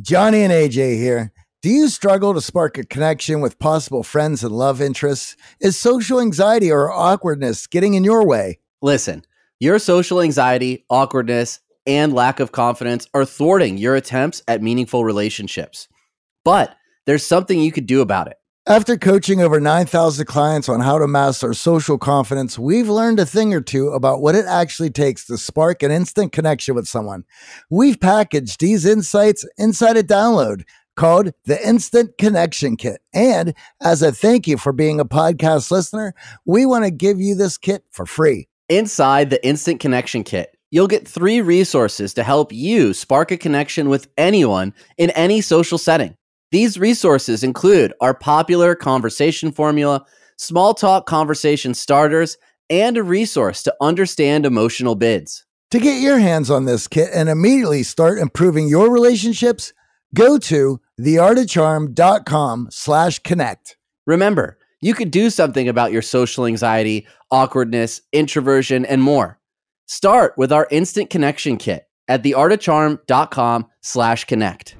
Johnny and AJ here. Do you struggle to spark a connection with possible friends and love interests? Is social anxiety or awkwardness getting in your way? Listen, your social anxiety, awkwardness, and lack of confidence are thwarting your attempts at meaningful relationships. But there's something you could do about it. After coaching over 9,000 clients on how to master social confidence, we've learned a thing or two about what it actually takes to spark an instant connection with someone. We've packaged these insights inside a download called the Instant Connection Kit. And as a thank you for being a podcast listener, we want to give you this kit for free. Inside the Instant Connection Kit, you'll get three resources to help you spark a connection with anyone in any social setting. These resources include our popular conversation formula, small talk conversation starters, and a resource to understand emotional bids. To get your hands on this kit and immediately start improving your relationships, go to theartofcharm.com slash connect. Remember, you could do something about your social anxiety, awkwardness, introversion, and more. Start with our instant connection kit at theartofcharm.com slash connect.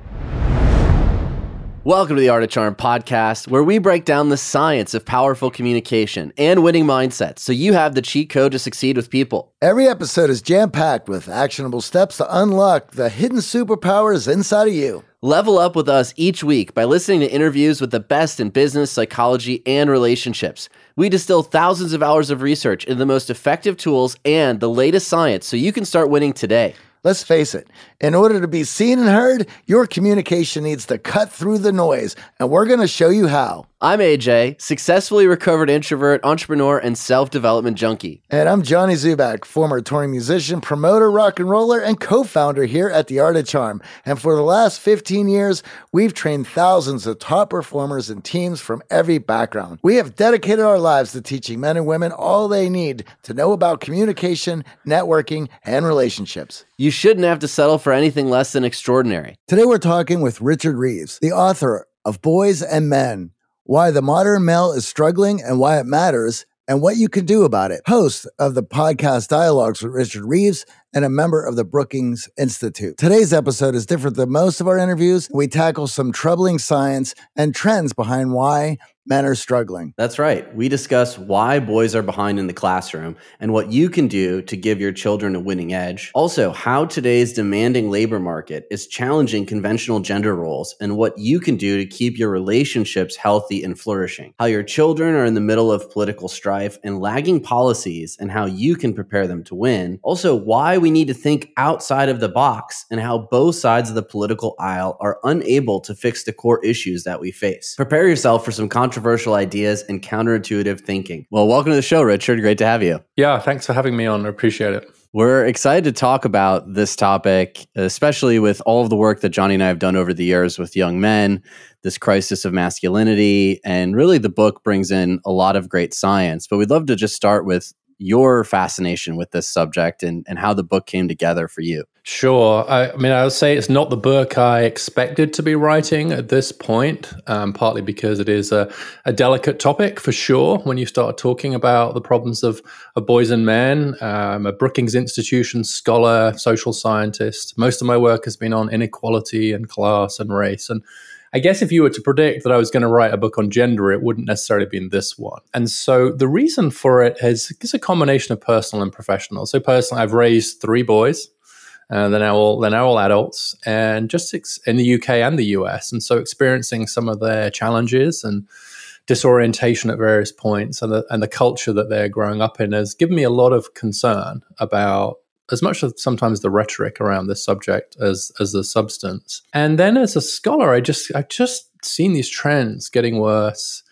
Welcome to the Art of Charm podcast, where we break down the science of powerful communication and winning mindsets so you have the cheat code to succeed with people. Every episode is jam packed with actionable steps to unlock the hidden superpowers inside of you. Level up with us each week by listening to interviews with the best in business, psychology, and relationships. We distill thousands of hours of research into the most effective tools and the latest science so you can start winning today. Let's face it, in order to be seen and heard, your communication needs to cut through the noise, and we're going to show you how. I'm AJ, successfully recovered introvert, entrepreneur, and self development junkie. And I'm Johnny Dzubak, former touring musician, promoter, rock and roller, and co founder here at The Art of Charm. And for the last 15 years, we've trained thousands of top performers and teams from every background. We have dedicated our lives to teaching men and women all they need to know about communication, networking, and relationships. You shouldn't have to settle for anything less than extraordinary. Today, we're talking with Richard Reeves, the author of Boys and Men why the modern male is struggling and why it matters, and what you can do about it. Host of the podcast Dialogues with Richard Reeves and a member of the Brookings Institute. Today's episode is different than most of our interviews. We tackle some troubling science and trends behind why men are struggling. That's right. We discuss why boys are behind in the classroom and what you can do to give your children a winning edge. Also, how today's demanding labor market is challenging conventional gender roles and what you can do to keep your relationships healthy and flourishing. How your children are in the middle of political strife and lagging policies and how you can prepare them to win. Also, why we need to think outside of the box and how both sides of the political aisle are unable to fix the core issues that we face. Prepare yourself for some controversy controversial ideas and counterintuitive thinking. Well, welcome to the show, Richard. Great to have you. Yeah, thanks for having me on. I appreciate it. We're excited to talk about this topic, especially with all of the work that Johnny and I have done over the years with young men, this crisis of masculinity. And really, the book brings in a lot of great science. But we'd love to just start with your fascination with this subject and, and how the book came together for you. Sure. I, I mean, I would say it's not the book I expected to be writing at this point, um, partly because it is a, a, delicate topic for sure when you start talking about the problems of, of boys and men. I'm a Brookings Institution scholar, social scientist. Most of my work has been on inequality and class and race. And I guess if you were to predict that I was going to write a book on gender, it wouldn't necessarily be in this one. And so the reason for it is it's a combination of personal and professional. So personally, I've raised three boys. Uh, they're now all they're now all adults, and just ex- in the UK and the US, and so experiencing some of their challenges and disorientation at various points and the, and the culture that they're growing up in has given me a lot of concern about as much as sometimes the rhetoric around this subject as as the substance. And then as a scholar, I just I've just seen these trends getting worse,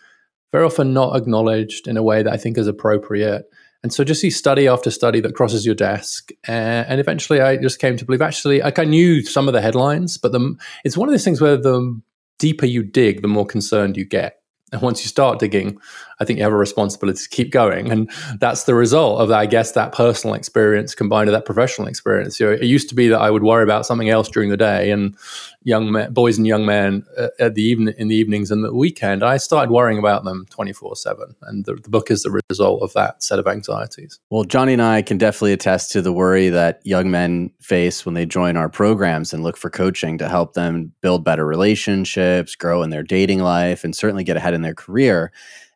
very often not acknowledged in a way that I think is appropriate. And so just see study after study that crosses your desk. And eventually I just came to believe actually, like I knew some of the headlines, but the, it's one of those things where the deeper you dig, the more concerned you get. And once you start digging, I think you have a responsibility to keep going. And that's the result of, I guess, that personal experience combined with that professional experience. You know, it used to be that I would worry about something else during the day and young men, boys and young men uh, at the even, in the evenings and the weekend. I started worrying about them 24 7. And the, the book is the result of that set of anxieties. Well, Johnny and I can definitely attest to the worry that young men face when they join our programs and look for coaching to help them build better relationships, grow in their dating life, and certainly get ahead in their career.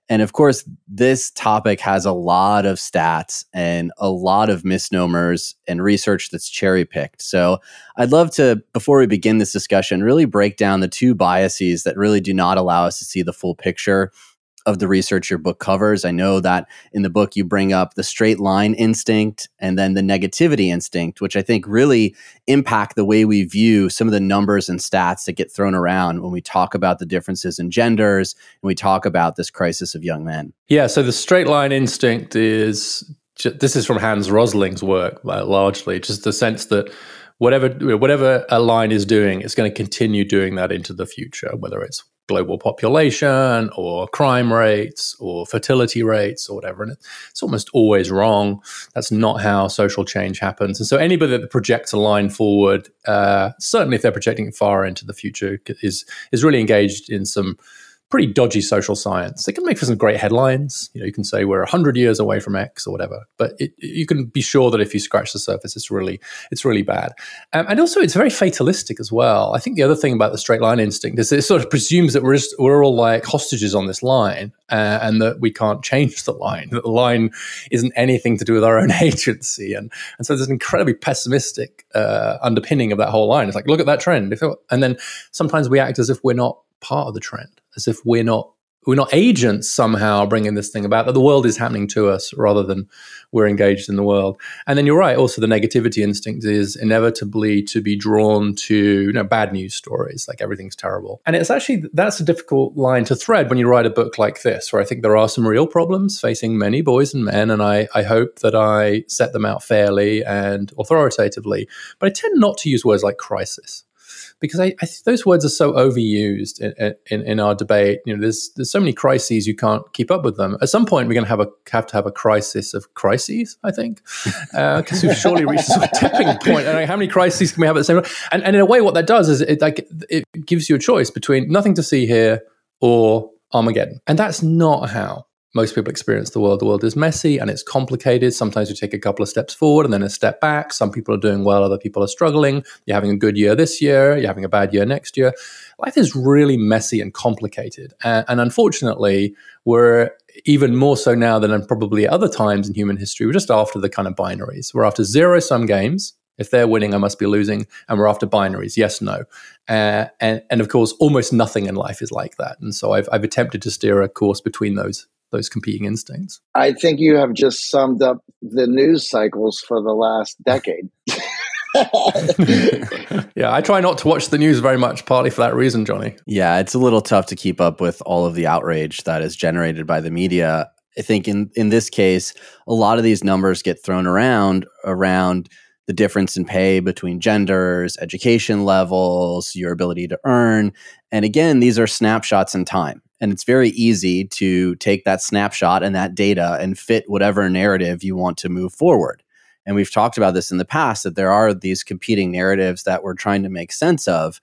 And of course, this topic has a lot of stats and a lot of misnomers and research that's cherry picked. So I'd love to, before we begin this discussion, really break down the two biases that really do not allow us to see the full picture of the research your book covers. I know that in the book you bring up the straight line instinct and then the negativity instinct, which I think really impact the way we view some of the numbers and stats that get thrown around when we talk about the differences in genders and we talk about this crisis of young men. Yeah, so the straight line instinct is this is from Hans Rosling's work uh, largely, just the sense that whatever whatever a line is doing, it's going to continue doing that into the future, whether it's global population or crime rates or fertility rates or whatever. And it's almost always wrong. That's not how social change happens. And so anybody that projects a line forward, uh, certainly if they're projecting far into the future, is is really engaged in some pretty dodgy social science. It can make for some great headlines. You know, you can say we're 100 years away from X or whatever, but it, you can be sure that if you scratch the surface, it's really it's really bad. Um, and also, it's very fatalistic as well. I think the other thing about the straight line instinct is it sort of presumes that we're just, we're all like hostages on this line, uh, and that we can't change the line. That the line isn't anything to do with our own agency, and and so there's an incredibly pessimistic uh, underpinning of that whole line. It's like look at that trend, it, and then sometimes we act as if we're not part of the trend, as if we're not we're not agents somehow bringing this thing about that the world is happening to us rather than we're engaged in the world. And then you're right also the negativity instinct is inevitably to be drawn to you know bad news stories like everything's terrible. And it's actually that's a difficult line to thread when you write a book like this where i think there are some real problems facing many boys and men and i, I hope that i set them out fairly and authoritatively. But i tend not to use words like crisis because I, I those words are so overused in, in, in, our debate. You know, there's there's so many crises you can't keep up with them. At some point, we're going to have a have to have a crisis of crises. I think because uh, we've surely reached a sort of tipping point. How many crises can we have at the same time? And, and in a way, what that does is it like it gives you a choice between nothing to see here or Armageddon, and that's not how most people experience the world. The world is messy and it's complicated. Sometimes you take a couple of steps forward and then a step back. Some people are doing well, other people are struggling. You're having a good year this year, you're having a bad year next year. Life is really messy and complicated. And, and unfortunately, we're even more so now than probably other times in human history. We're just after the kind of binaries. We're after zero sum games. If they're winning, I must be losing. And we're after binaries, yes, no. Uh, and, and of course, almost nothing in life is like that. And so I've, I've attempted to steer a course between those those competing instincts. I think you have just summed up the news cycles for the last decade. yeah, I try not to watch the news very much, partly for that reason, Johnny. Yeah, it's a little tough to keep up with all of the outrage that is generated by the media. I think in in this case, a lot of these numbers get thrown around around the difference in pay between genders, education levels, your ability to earn. And again, these are snapshots in time. And it's very easy to take that snapshot and that data and fit whatever narrative you want to move forward. And we've talked about this in the past that there are these competing narratives that we're trying to make sense of.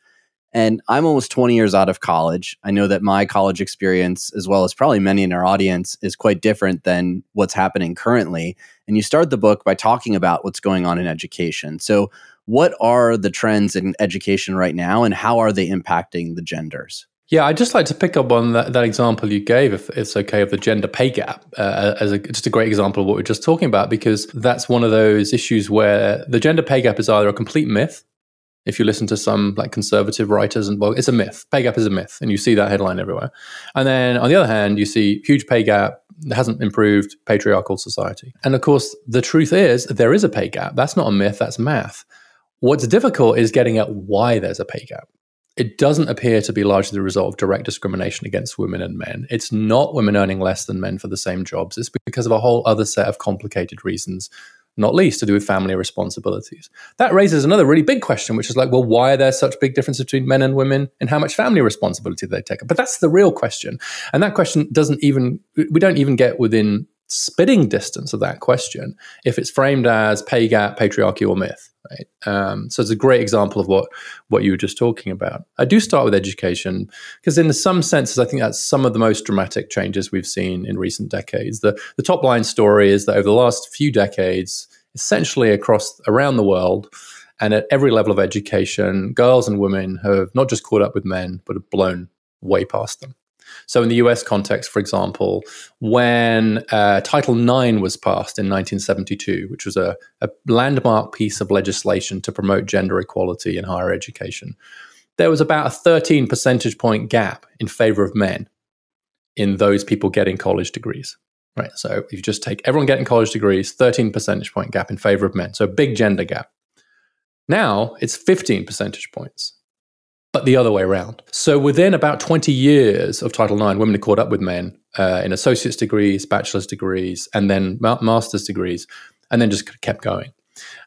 And I'm almost 20 years out of college. I know that my college experience, as well as probably many in our audience, is quite different than what's happening currently. And you start the book by talking about what's going on in education. So, what are the trends in education right now, and how are they impacting the genders? Yeah, I'd just like to pick up on that, that example you gave, if it's okay, of the gender pay gap uh, as a, just a great example of what we are just talking about, because that's one of those issues where the gender pay gap is either a complete myth If you listen to some like conservative writers and well, it's a myth. Pay gap is a myth, and you see that headline everywhere. And then on the other hand, you see huge pay gap hasn't improved patriarchal society. And of course, the truth is there is a pay gap. That's not a myth. That's math. What's difficult is getting at why there's a pay gap. It doesn't appear to be largely the result of direct discrimination against women and men. It's not women earning less than men for the same jobs. It's because of a whole other set of complicated reasons not least to do with family responsibilities. That raises another really big question, which is like, well, why are there such big differences between men and women and how much family responsibility they take? But that's the real question. And that question doesn't even, we don't even get within spitting distance of that question if it's framed as pay gap, patriarchy, or myth. Right? Um, so it's a great example of what what you were just talking about. I do start with education because, in some senses, I think that's some of the most dramatic changes we've seen in recent decades. The the top line story is that over the last few decades, essentially across around the world. And at every level of education, girls and women have not just caught up with men, but have blown way past them. So, in the US context, for example, when uh, Title IX was passed in 1972, which was a, a landmark piece of legislation to promote gender equality in higher education, there was about a 13 percentage point gap in favor of men in those people getting college degrees. Right. So if you just take everyone getting college degrees, 13 percentage point gap in favor of men. So a big gender gap. Now it's 15 percentage points but the other way around. So within about 20 years of Title IX, women had caught up with men uh, in associate's degrees, bachelor's degrees, and then master's degrees, and then just kept going.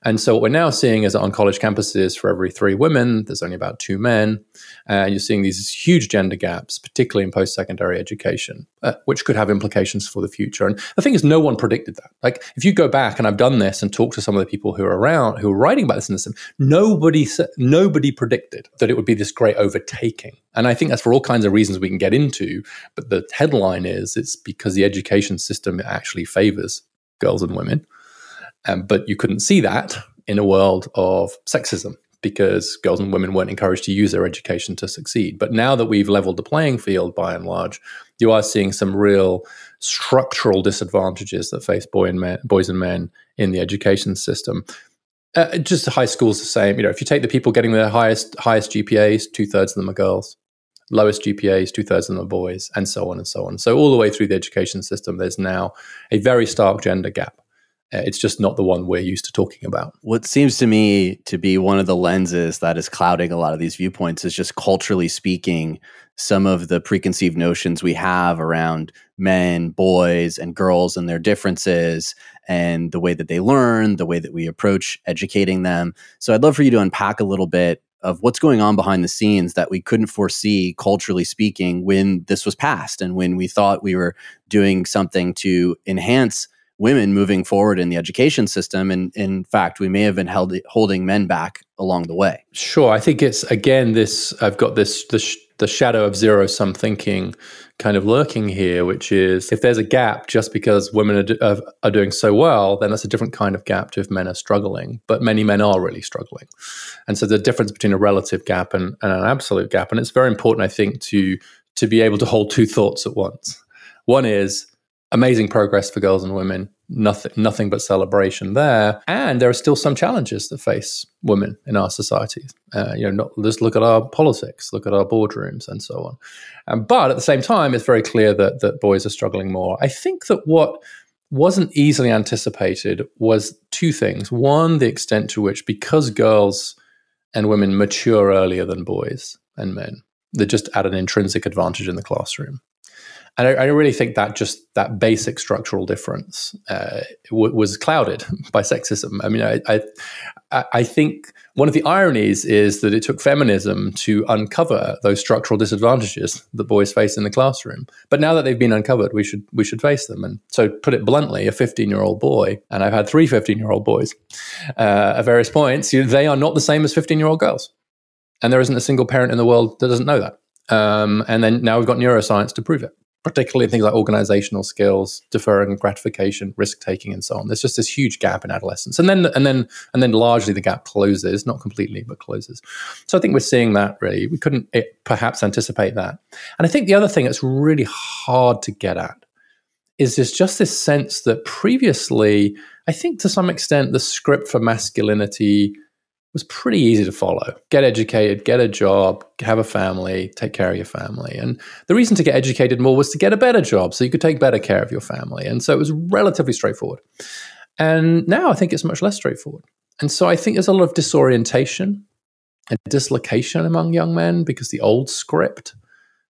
And so what we're now seeing is that on college campuses, for every three women, there's only about two men. And you're seeing these huge gender gaps, particularly in post secondary education, uh, which could have implications for the future. And the thing is, no one predicted that. Like, if you go back, and I've done this and talked to some of the people who are around, who are writing about this in the system, nobody, nobody predicted that it would be this great overtaking. And I think that's for all kinds of reasons we can get into. But the headline is it's because the education system actually favors girls and women. Um, but you couldn't see that in a world of sexism because girls and women weren't encouraged to use their education to succeed. But now that we've leveled the playing field by and large, you are seeing some real structural disadvantages that face boy and men, boys and men in the education system. Uh, just high school's the same. You know, if you take the people getting their highest highest GPAs, two thirds of them are girls. Lowest GPAs, two thirds of them are boys, and so on and so on. So all the way through the education system, there's now a very stark gender gap. Uh, it's just not the one we're used to talking about. What seems to me to be one of the lenses that is clouding a lot of these viewpoints is just culturally speaking, some of the preconceived notions we have around men, boys, and girls and their differences and the way that they learn, the way that we approach educating them. So I'd love for you to unpack a little bit of what's going on behind the scenes that we couldn't foresee culturally speaking when this was passed and when we thought we were doing something to enhance women moving forward in the education system. And in fact, we may have been held, holding men back along the way. Sure. I think it's, again, this, I've got this, the, the shadow of zero sum thinking kind of lurking here, which is if there's a gap just because women are, do, are, are, doing so well, then that's a different kind of gap to if men are struggling. But many men are really struggling. And so the difference between a relative gap and, and an absolute gap. And it's very important, I think, to to be able to hold two thoughts at once. One is amazing progress for girls and women. Nothing, nothing but celebration there. And there are still some challenges that face women in our societies. Uh, you know, not, just look at our politics, look at our boardrooms, and so on. Um, but at the same time, it's very clear that that boys are struggling more. I think that what wasn't easily anticipated was two things. One, the extent to which, because girls and women mature earlier than boys and men, they're just at an intrinsic advantage in the classroom and I, I, really think that just that basic structural difference uh, w- was clouded by sexism. I mean, I, I, I think one of the ironies is that it took feminism to uncover those structural disadvantages that boys face in the classroom. But now that they've been uncovered, we should we should face them. And so, put it bluntly, a 15 year old boy, and I've had three 15 year old boys uh, at various points. You they are not the same as 15 year old girls, and there isn't a single parent in the world that doesn't know that. Um, and then now we've got neuroscience to prove it particularly things like organizational skills, deferring gratification, risk taking, and so on. There's just this huge gap in adolescence, and then and then and then largely the gap closes, not completely, but closes. So I think we're seeing that really. We couldn't it, eh, perhaps anticipate that, and I think the other thing that's really hard to get at is this just this sense that previously, I think to some extent, the script for masculinity was pretty easy to follow. Get educated, get a job, have a family, take care of your family. And the reason to get educated more was to get a better job so you could take better care of your family. And so it was relatively straightforward. And now I think it's much less straightforward. And so I think there's a lot of disorientation and dislocation among young men because the old script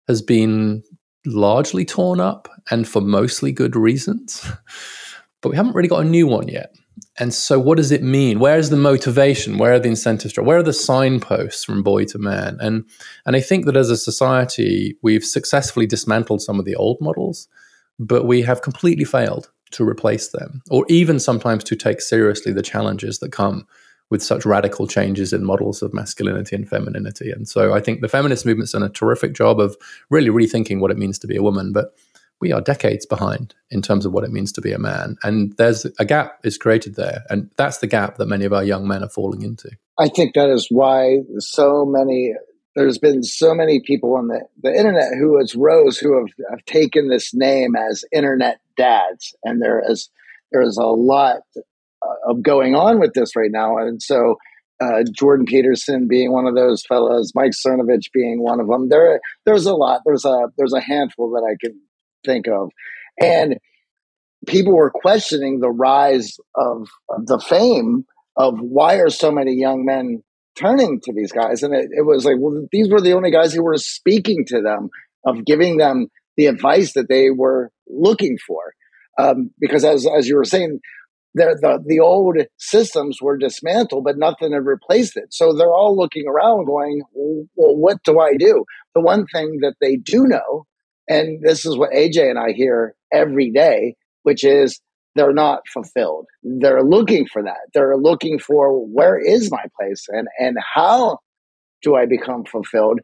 has been largely torn up and for mostly good reasons. But we haven't really got a new one yet. And so, what does it mean? Where is the motivation? Where are the incentives? Where are the signposts from boy to man? And and I think that as a society, we've successfully dismantled some of the old models, but we have completely failed to replace them, or even sometimes to take seriously the challenges that come with such radical changes in models of masculinity and femininity. And so, I think the feminist movement's done a terrific job of really rethinking what it means to be a woman, but we are decades behind in terms of what it means to be a man. And there's a gap is created there. And that's the gap that many of our young men are falling into. I think that is why so many there's been so many people on the, the internet who has rose who have, have taken this name as internet dads. And there is there is a lot uh, of going on with this right now. And so uh, Jordan Peterson being one of those fellows, Mike Cernovich being one of them. There, there's a lot. There's a there's a handful that I can think of. And people were questioning the rise of, the fame of why are so many young men turning to these guys. And it, it was like, well, these were the only guys who were speaking to them, of giving them the advice that they were looking for. Um, because as, as you were saying, the, the, the old systems were dismantled, but nothing had replaced it. So they're all looking around going, well, what do I do? The one thing that they do know and this is what AJ and I hear every day, which is they're not fulfilled. They're looking for that. They're looking for where is my place and, and how do I become fulfilled?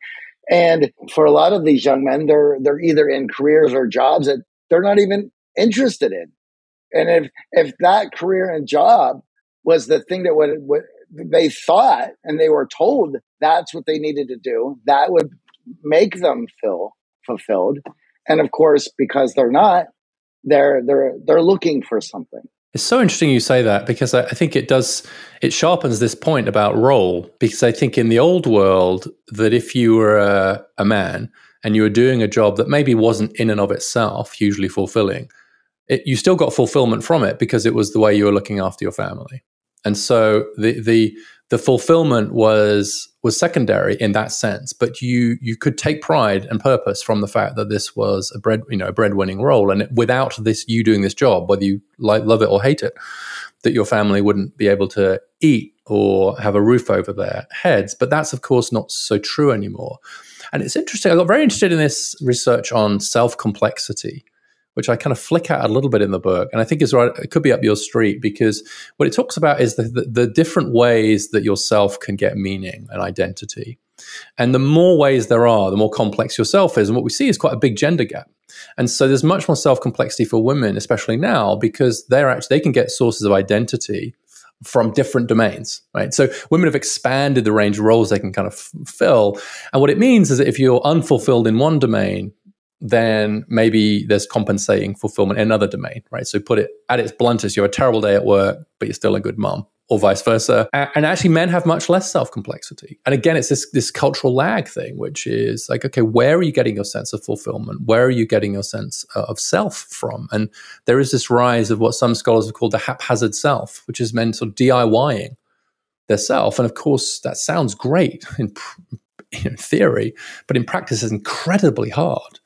And for a lot of these young men, they're they're either in careers or jobs that they're not even interested in. And if if that career and job was the thing that would, would they thought and they were told that's what they needed to do, that would make them feel fulfilled. And of course, because they're not, they're they're they're looking for something. It's so interesting you say that because I, think it does it sharpens this point about role because I think in the old world that if you were a, a man and you were doing a job that maybe wasn't in and of itself hugely fulfilling, it, you still got fulfillment from it because it was the way you were looking after your family. And so the the the fulfillment was was secondary in that sense, but you you could take pride and purpose from the fact that this was a bread you know a breadwinning role, and without this you doing this job, whether you like love it or hate it, that your family wouldn't be able to eat or have a roof over their heads. But that's of course not so true anymore. And it's interesting. I got very interested in this research on self complexity which I kind of flick out a little bit in the book. And I think is right, it could be up your street because what it talks about is the, the, the different ways that yourself can get meaning and identity. And the more ways there are, the more complex yourself is. And what we see is quite a big gender gap. And so there's much more self complexity for women, especially now, because they're actually, they can get sources of identity from different domains, right? So women have expanded the range of roles they can kind of f- fill. And what it means is that if you're unfulfilled in one domain, then maybe there's compensating fulfillment in another domain, right? So put it at its bluntest, you have a terrible day at work, but you're still a good mom, or vice versa. And actually, men have much less self complexity. And again, it's this this cultural lag thing, which is like, okay, where are you getting your sense of fulfillment? Where are you getting your sense uh, of self from? And there is this rise of what some scholars have called the haphazard self, which is men sort of DIYing their self. And of course, that sounds great in, in theory, but in practice, is incredibly hard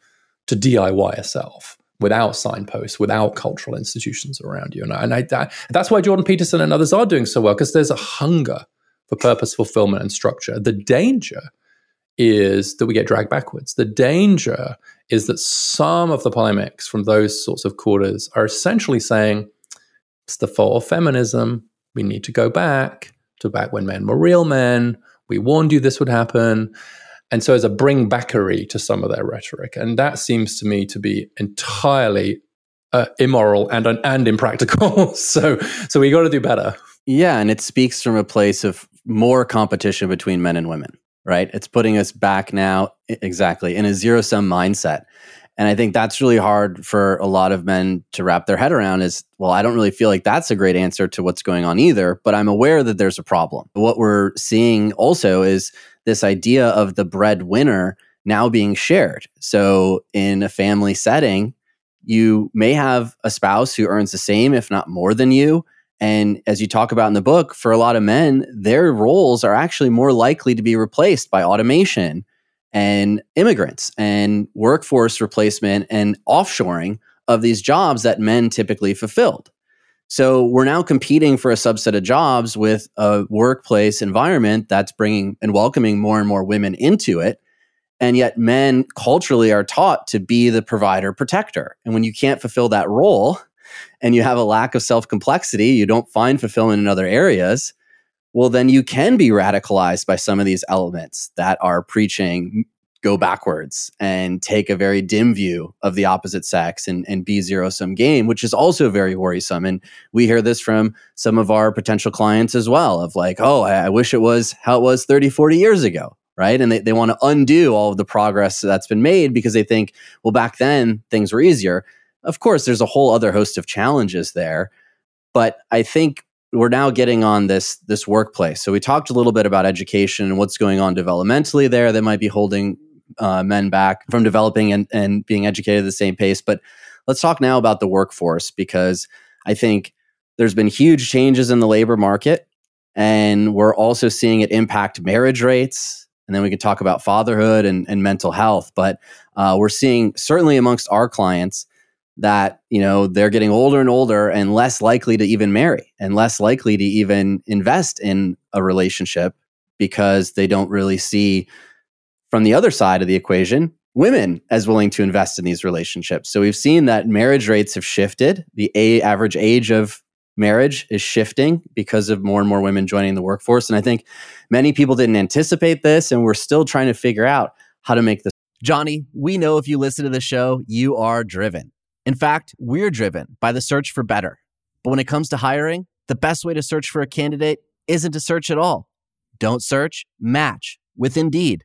to DIY yourself without signposts, without cultural institutions around you. And, I, and I, that's why Jordan Peterson and others are doing so well, because there's a hunger for purpose, fulfillment, and structure. The danger is that we get dragged backwards. The danger is that some of the polemics from those sorts of quarters are essentially saying it's the fault of feminism. We need to go back to back when men were real men. We warned you this would happen. And so, as a bring backery to some of their rhetoric, and that seems to me to be entirely uh, immoral and and impractical. so, so we got to do better. Yeah, and it speaks from a place of more competition between men and women, right? It's putting us back now exactly in a zero sum mindset. And I think that's really hard for a lot of men to wrap their head around is, well, I don't really feel like that's a great answer to what's going on either, but I'm aware that there's a problem. What we're seeing also is this idea of the breadwinner now being shared. So in a family setting, you may have a spouse who earns the same, if not more than you. And as you talk about in the book, for a lot of men, their roles are actually more likely to be replaced by automation and immigrants and workforce replacement and offshoring of these jobs that men typically fulfilled. So we're now competing for a subset of jobs with a workplace environment that's bringing and welcoming more and more women into it. And yet, men culturally are taught to be the provider protector. And when you can't fulfill that role and you have a lack of self complexity, you don't find fulfillment in other areas, well, then you can be radicalized by some of these elements that are preaching go backwards and take a very dim view of the opposite sex and, and be zero sum game, which is also very worrisome. And we hear this from some of our potential clients as well of like, oh, I, I wish it was how it was 30, 40 years ago. Right. And they, they want to undo all of the progress that's been made because they think, well, back then things were easier. Of course, there's a whole other host of challenges there. But I think we're now getting on this this workplace. So we talked a little bit about education and what's going on developmentally there that might be holding uh, men back from developing and, and being educated at the same pace. But let's talk now about the workforce because I think there's been huge changes in the labor market, and we're also seeing it impact marriage rates. And then we can talk about fatherhood and, and mental health. But uh, we're seeing certainly amongst our clients that you know they're getting older and older and less likely to even marry and less likely to even invest in a relationship because they don't really see from the other side of the equation women as willing to invest in these relationships so we've seen that marriage rates have shifted the a- average age of marriage is shifting because of more and more women joining the workforce and i think many people didn't anticipate this and we're still trying to figure out how to make this johnny we know if you listen to the show you are driven in fact, we're driven by the search for better. But when it comes to hiring, the best way to search for a candidate isn't to search at all. Don't search, match with Indeed.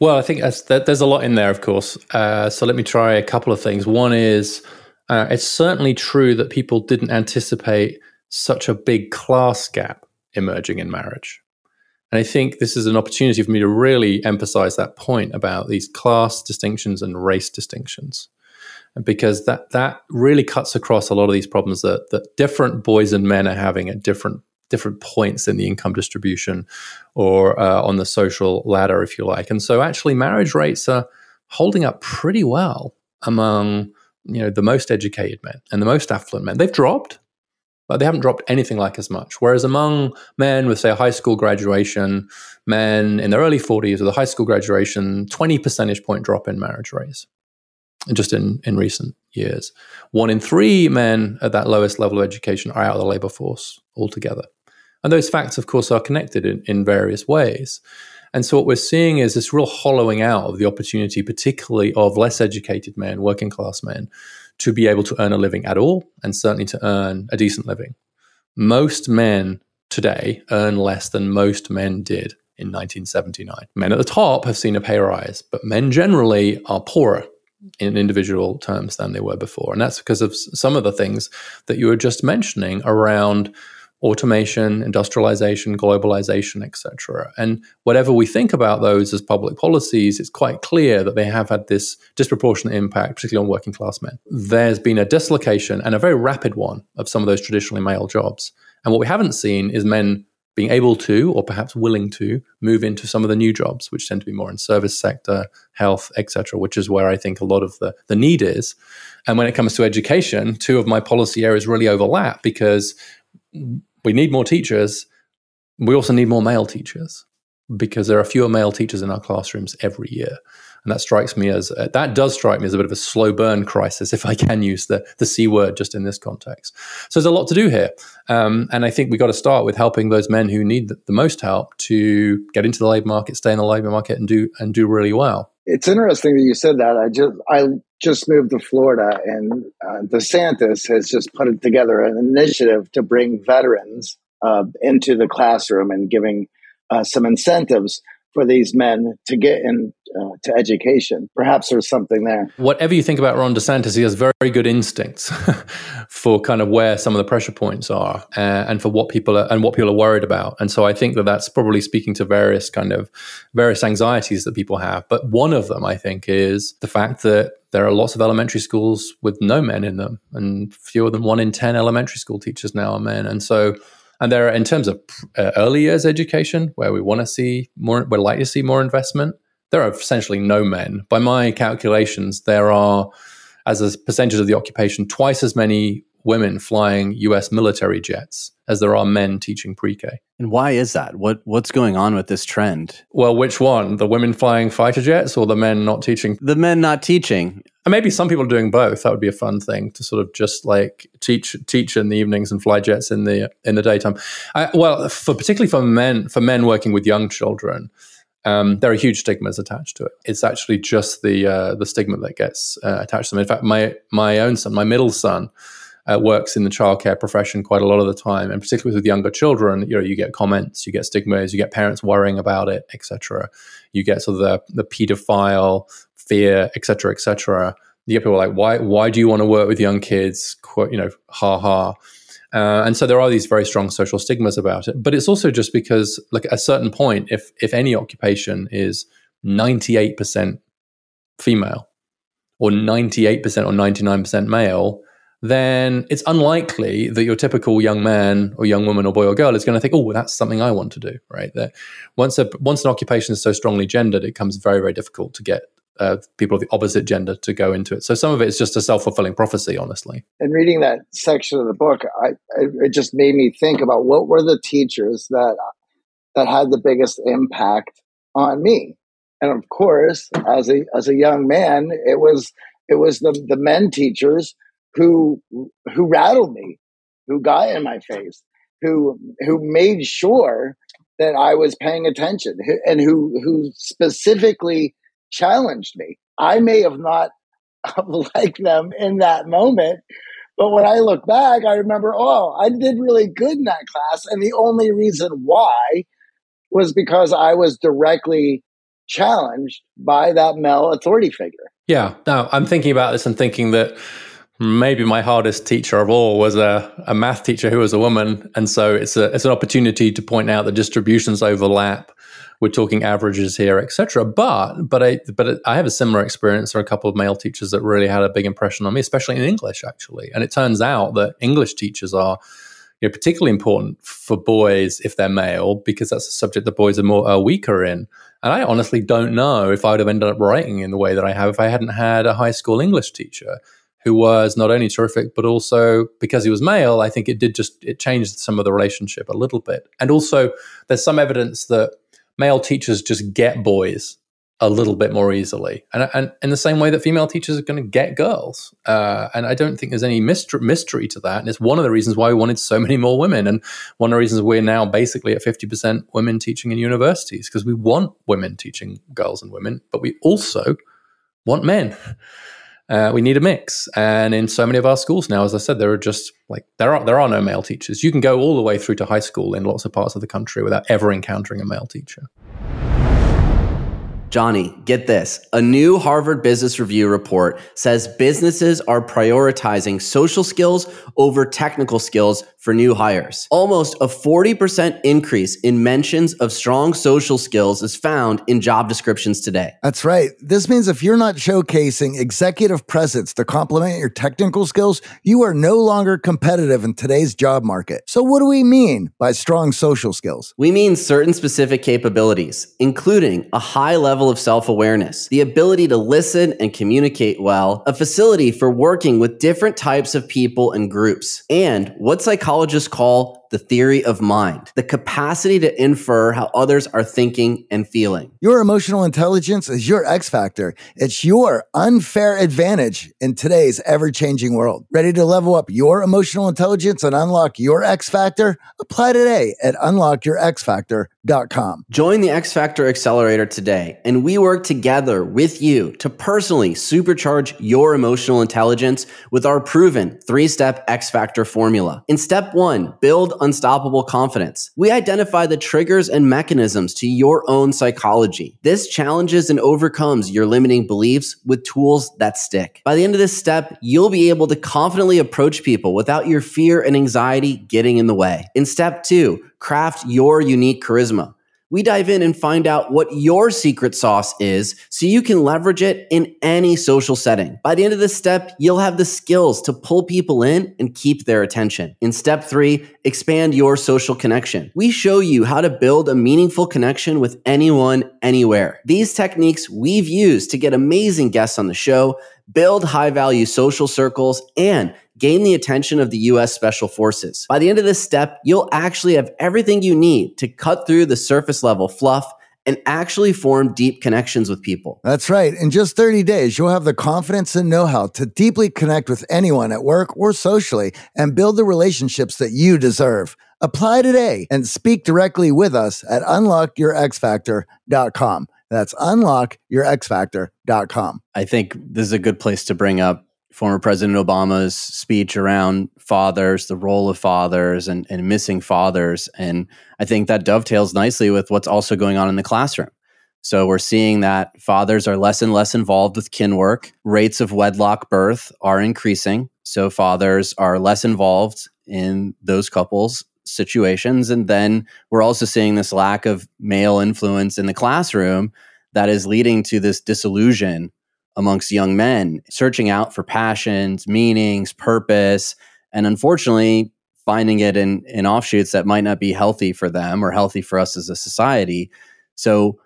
Well, I think there's a lot in there, of course. Uh, so let me try a couple of things. One is uh, it's certainly true that people didn't anticipate such a big class gap emerging in marriage. And I think this is an opportunity for me to really emphasize that point about these class distinctions and race distinctions. Because that that really cuts across a lot of these problems that, that different boys and men are having at different different points in the income distribution or uh, on the social ladder, if you like. And so, actually, marriage rates are holding up pretty well among you know the most educated men and the most affluent men. They've dropped, but they haven't dropped anything like as much. Whereas among men with say a high school graduation, men in their early 40s with a high school graduation, 20 percentage point drop in marriage rates just in, in recent years. One in three men at that lowest level of education are out of the labor force altogether. And those facts, of course, are connected in, in various ways. And so what we're seeing is this real hollowing out of the opportunity, particularly of less educated men, working class men, to be able to earn a living at all, and certainly to earn a decent living. Most men today earn less than most men did in 1979. Men at the top have seen a pay rise, but men generally are poorer in individual terms than they were before. And that's because of some of the things that you were just mentioning around automation, industrialization, globalization, etc. And whatever we think about those as public policies, it's quite clear that they have had this disproportionate impact, particularly on working class men. There's been a dislocation and a very rapid one of some of those traditionally male jobs. And what we haven't seen is men being able to or perhaps willing to move into some of the new jobs which tend to be more in service sector health etc which is where i think a lot of the, the need is and when it comes to education two of my policy areas really overlap because we need more teachers. We also need more male teachers because there are fewer male teachers in our classrooms every year. And that strikes me as uh, that does strike me as a bit of a slow burn crisis, if I can use the the c word just in this context. So there's a lot to do here, um, and I think we got to start with helping those men who need the, the most help to get into the labor market, stay in the labor market, and do and do really well. It's interesting that you said that. I just I just moved to Florida, and uh, DeSantis has just put together an initiative to bring veterans uh, into the classroom and giving uh, some incentives for these men to get into uh, education. Perhaps there's something there. Whatever you think about Ron DeSantis, he has very good instincts for kind of where some of the pressure points are uh, and for what people are and what people are worried about. And so I think that that's probably speaking to various kind of various anxieties that people have. But one of them, I think, is the fact that there are lots of elementary schools with no men in them, and fewer than one in ten elementary school teachers now are men. And so and there, are, in terms of uh, early years education, where we want to see more, we're likely to see more investment. There are essentially no men. By my calculations, there are, as a percentage of the occupation, twice as many women flying U.S. military jets as there are men teaching pre-K. And why is that? What what's going on with this trend? Well, which one? The women flying fighter jets or the men not teaching? The men not teaching. And maybe some people are doing both. That would be a fun thing to sort of just like teach teach in the evenings and fly jets in the in the daytime. I, well, for particularly for men for men working with young children, um, there are huge stigmas attached to it. It's actually just the uh, the stigma that gets uh, attached to them. In fact, my my own son, my middle son uh, works in the childcare profession quite a lot of the time, and particularly with younger children, you know, you get comments, you get stigmas, you get parents worrying about it, etc. You get sort of the the pedophile fear, etc., etc. You get people like, why why do you want to work with young kids? You know, ha ha. Uh, and so there are these very strong social stigmas about it. But it's also just because, like, at a certain point, if if any occupation is ninety eight percent female, or ninety eight percent or ninety nine percent male, then it's unlikely that your typical young man or young woman or boy or girl is going to think, "Oh, that's something I want to do." Right? That once a once an occupation is so strongly gendered, it becomes very very difficult to get uh, people of the opposite gender to go into it. So some of it is just a self fulfilling prophecy, honestly. And reading that section of the book, I, I, it just made me think about what were the teachers that that had the biggest impact on me. And of course, as a as a young man, it was it was the the men teachers who who rattled me, who got in my face, who who made sure that I was paying attention, and who who specifically challenged me. I may have not liked them in that moment, but when I look back, I remember, oh, I did really good in that class, and the only reason why was because I was directly challenged by that male authority figure. Yeah. Now I'm thinking about this and thinking that maybe my hardest teacher of all was a, a math teacher who was a woman. And so it's a it's an opportunity to point out that distributions overlap. We're talking averages here, etc. But but I but I have a similar experience. Are a couple of male teachers that really had a big impression on me, especially in English, actually. And it turns out that English teachers are you know, particularly important for boys if they're male because that's a subject that boys are more uh, weaker in. And I honestly don't know if I would have ended up writing in the way that I have if I hadn't had a high school English teacher who was not only terrific but also because he was male. I think it did just it changed some of the relationship a little bit. And also, there's some evidence that male teachers just get boys a little bit more easily, and, and in the same way that female teachers are going to get girls. Uh, and I don't think there's any mystery, mystery to that. And it's one of the reasons why we wanted so many more women, and one of the reasons we're now basically at 50% women teaching in universities because we want women teaching girls and women, but we also want men. Uh, we need a mix, and in so many of our schools now, as I said, there are just like there are there are no male teachers. You can go all the way through to high school in lots of parts of the country without ever encountering a male teacher. Johnny, get this. A new Harvard Business Review report says businesses are prioritizing social skills over technical skills for new hires. Almost a 40% increase in mentions of strong social skills is found in job descriptions today. That's right. This means if you're not showcasing executive presence to complement your technical skills, you are no longer competitive in today's job market. So, what do we mean by strong social skills? We mean certain specific capabilities, including a high level of self awareness, the ability to listen and communicate well, a facility for working with different types of people and groups, and what psychologists call the theory of mind, the capacity to infer how others are thinking and feeling. Your emotional intelligence is your X factor. It's your unfair advantage in today's ever changing world. Ready to level up your emotional intelligence and unlock your X factor? Apply today at unlockyourxfactor.com. Join the X Factor Accelerator today, and we work together with you to personally supercharge your emotional intelligence with our proven three step X Factor formula. In step one, build unstoppable confidence. We identify the triggers and mechanisms to your own psychology. This challenges and overcomes your limiting beliefs with tools that stick. By the end of this step, you'll be able to confidently approach people without your fear and anxiety getting in the way. In step two, craft your unique charisma we dive in and find out what your secret sauce is so you can leverage it in any social setting. By the end of this step, you'll have the skills to pull people in and keep their attention. In step three, expand your social connection. We show you how to build a meaningful connection with anyone, anywhere. These techniques we've used to get amazing guests on the show, build high value social circles, and gain the attention of the US Special Forces. By the end of this step, you'll actually have everything you need to cut through the surface level fluff and actually form deep connections with people. That's right. In just 30 days, you'll have the confidence and know how to deeply connect with anyone at work or socially and build the relationships that you deserve. Apply today and speak directly with us at unlockyourxfactor.com. That's unlockyourxfactor.com. I think this is a good place to bring up former President Obama's speech around fathers, the role of fathers, and, and missing fathers. And I think that dovetails nicely with what's also going on in the classroom. So we're seeing that fathers are less and less involved with kin work. Rates of wedlock birth are increasing. So fathers are less involved in those couples situations. And then we're also seeing this lack of male influence in the classroom that is leading to this disillusion amongst young men, searching out for passions, meanings, purpose, and unfortunately finding it in, in offshoots that might not be healthy for them or healthy for us as a society. So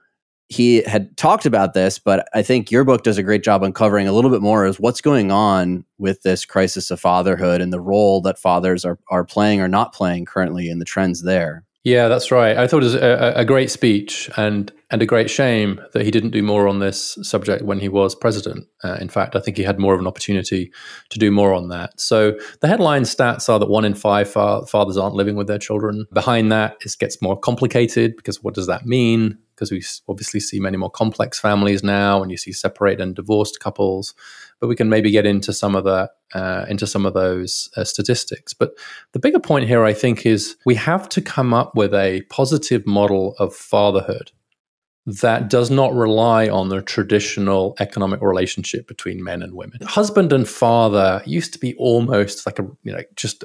he had talked about this, but I think your book does a great job uncovering a little bit more as what's going on with this crisis of fatherhood and the role that fathers are, are playing or not playing currently and the trends there. Yeah, that's right. I thought it was a, a, great speech and and a great shame that he didn't do more on this subject when he was president. Uh, in fact, I think he had more of an opportunity to do more on that. So the headline stats are that one in five fa- fathers aren't living with their children. Behind that, it gets more complicated because what does that mean? Because we obviously see many more complex families now, and you see separated and divorced couples but we can maybe get into some of that uh, into some of those uh, statistics. But the bigger point here, I think, is we have to come up with a positive model of fatherhood that does not rely on the traditional economic relationship between men and women. Husband and father used to be almost like a you know just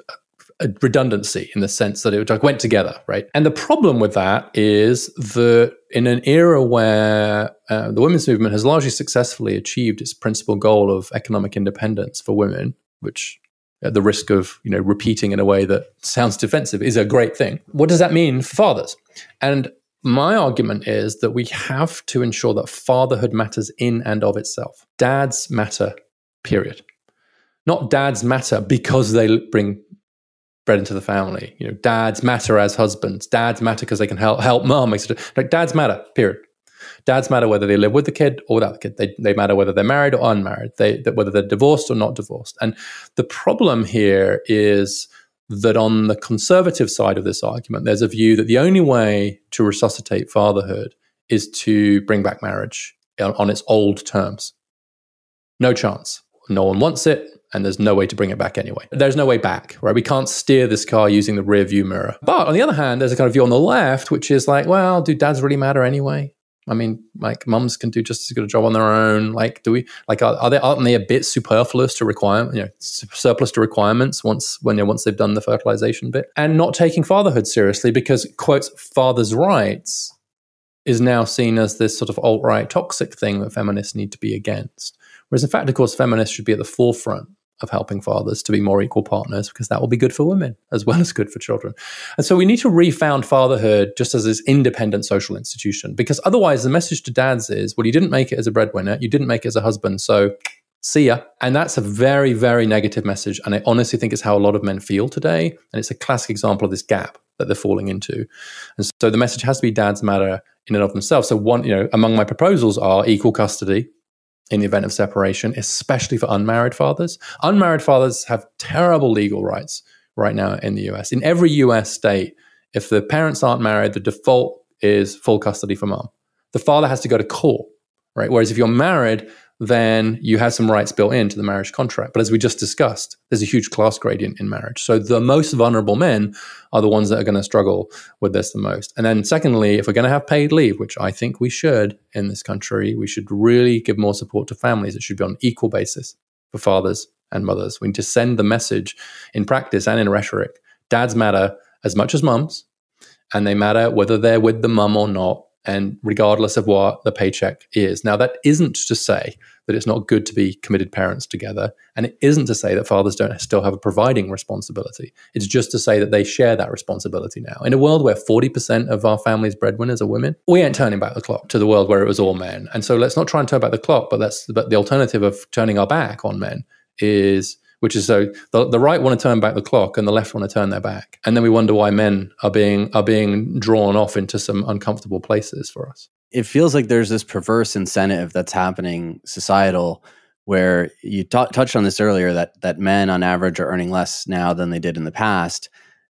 a redundancy in the sense that it went together, right? And the problem with that is that in an era where uh, the women's movement has largely successfully achieved its principal goal of economic independence for women, which at the risk of you know repeating in a way that sounds defensive is a great thing. What does that mean for fathers? And my argument is that we have to ensure that fatherhood matters in and of itself. Dads matter, period. Not dads matter because they bring bread into the family. You know, dads matter as husbands. Dads matter because they can help help mom. etc. Like dads matter. Period. Dads matter whether they live with the kid or without the kid. They, they matter whether they're married or unmarried. They whether they're divorced or not divorced. And the problem here is that on the conservative side of this argument, there's a view that the only way to resuscitate fatherhood is to bring back marriage on, on its old terms. No chance. No one wants it and there's no way to bring it back anyway. There's no way back, right? We can't steer this car using the rear view mirror. But on the other hand, there's a kind of view on the left, which is like, well, do dads really matter anyway? I mean, like mums can do just as good a job on their own. Like, do we like are, are they aren't they a bit superfluous to require you know surplus to requirements once when once they've done the fertilization bit and not taking fatherhood seriously because quotes father's rights is now seen as this sort of alt right toxic thing that feminists need to be against. Whereas in fact, of course, feminists should be at the forefront of helping fathers to be more equal partners because that will be good for women as well as good for children. And so we need to refound fatherhood just as this independent social institution because otherwise the message to dads is, well, you didn't make it as a breadwinner, you didn't make it as a husband, so see ya. And that's a very, very negative message. And I honestly think it's how a lot of men feel today. And it's a classic example of this gap that they're falling into. And so the message has to be dads matter in and of themselves. So one, you know, among my proposals are equal custody in the event of separation, especially for unmarried fathers. Unmarried fathers have terrible legal rights right now in the US. In every US state, if the parents aren't married, the default is full custody for mom. The father has to go to court, right? Whereas if you're married, then you have some rights built into the marriage contract. But as we just discussed, there's a huge class gradient in marriage. So the most vulnerable men are the ones that are going to struggle with this the most. And then, secondly, if we're going to have paid leave, which I think we should in this country, we should really give more support to families. It should be on equal basis for fathers and mothers. We need to send the message in practice and in rhetoric dads matter as much as mums, and they matter whether they're with the mum or not and regardless of what the paycheck is. Now, that isn't to say that it's not good to be committed parents together, and it isn't to say that fathers don't still have a providing responsibility. It's just to say that they share that responsibility now. In a world where 40% of our family's breadwinners are women, we ain't turning back the clock to the world where it was all men. And so let's not try and turn back the clock, but that's but the alternative of turning our back on men is which is so the, the right want to turn back the clock and the left want to turn their back. And then we wonder why men are being are being drawn off into some uncomfortable places for us. It feels like there's this perverse incentive that's happening societal where you t- touched on this earlier that that men on average are earning less now than they did in the past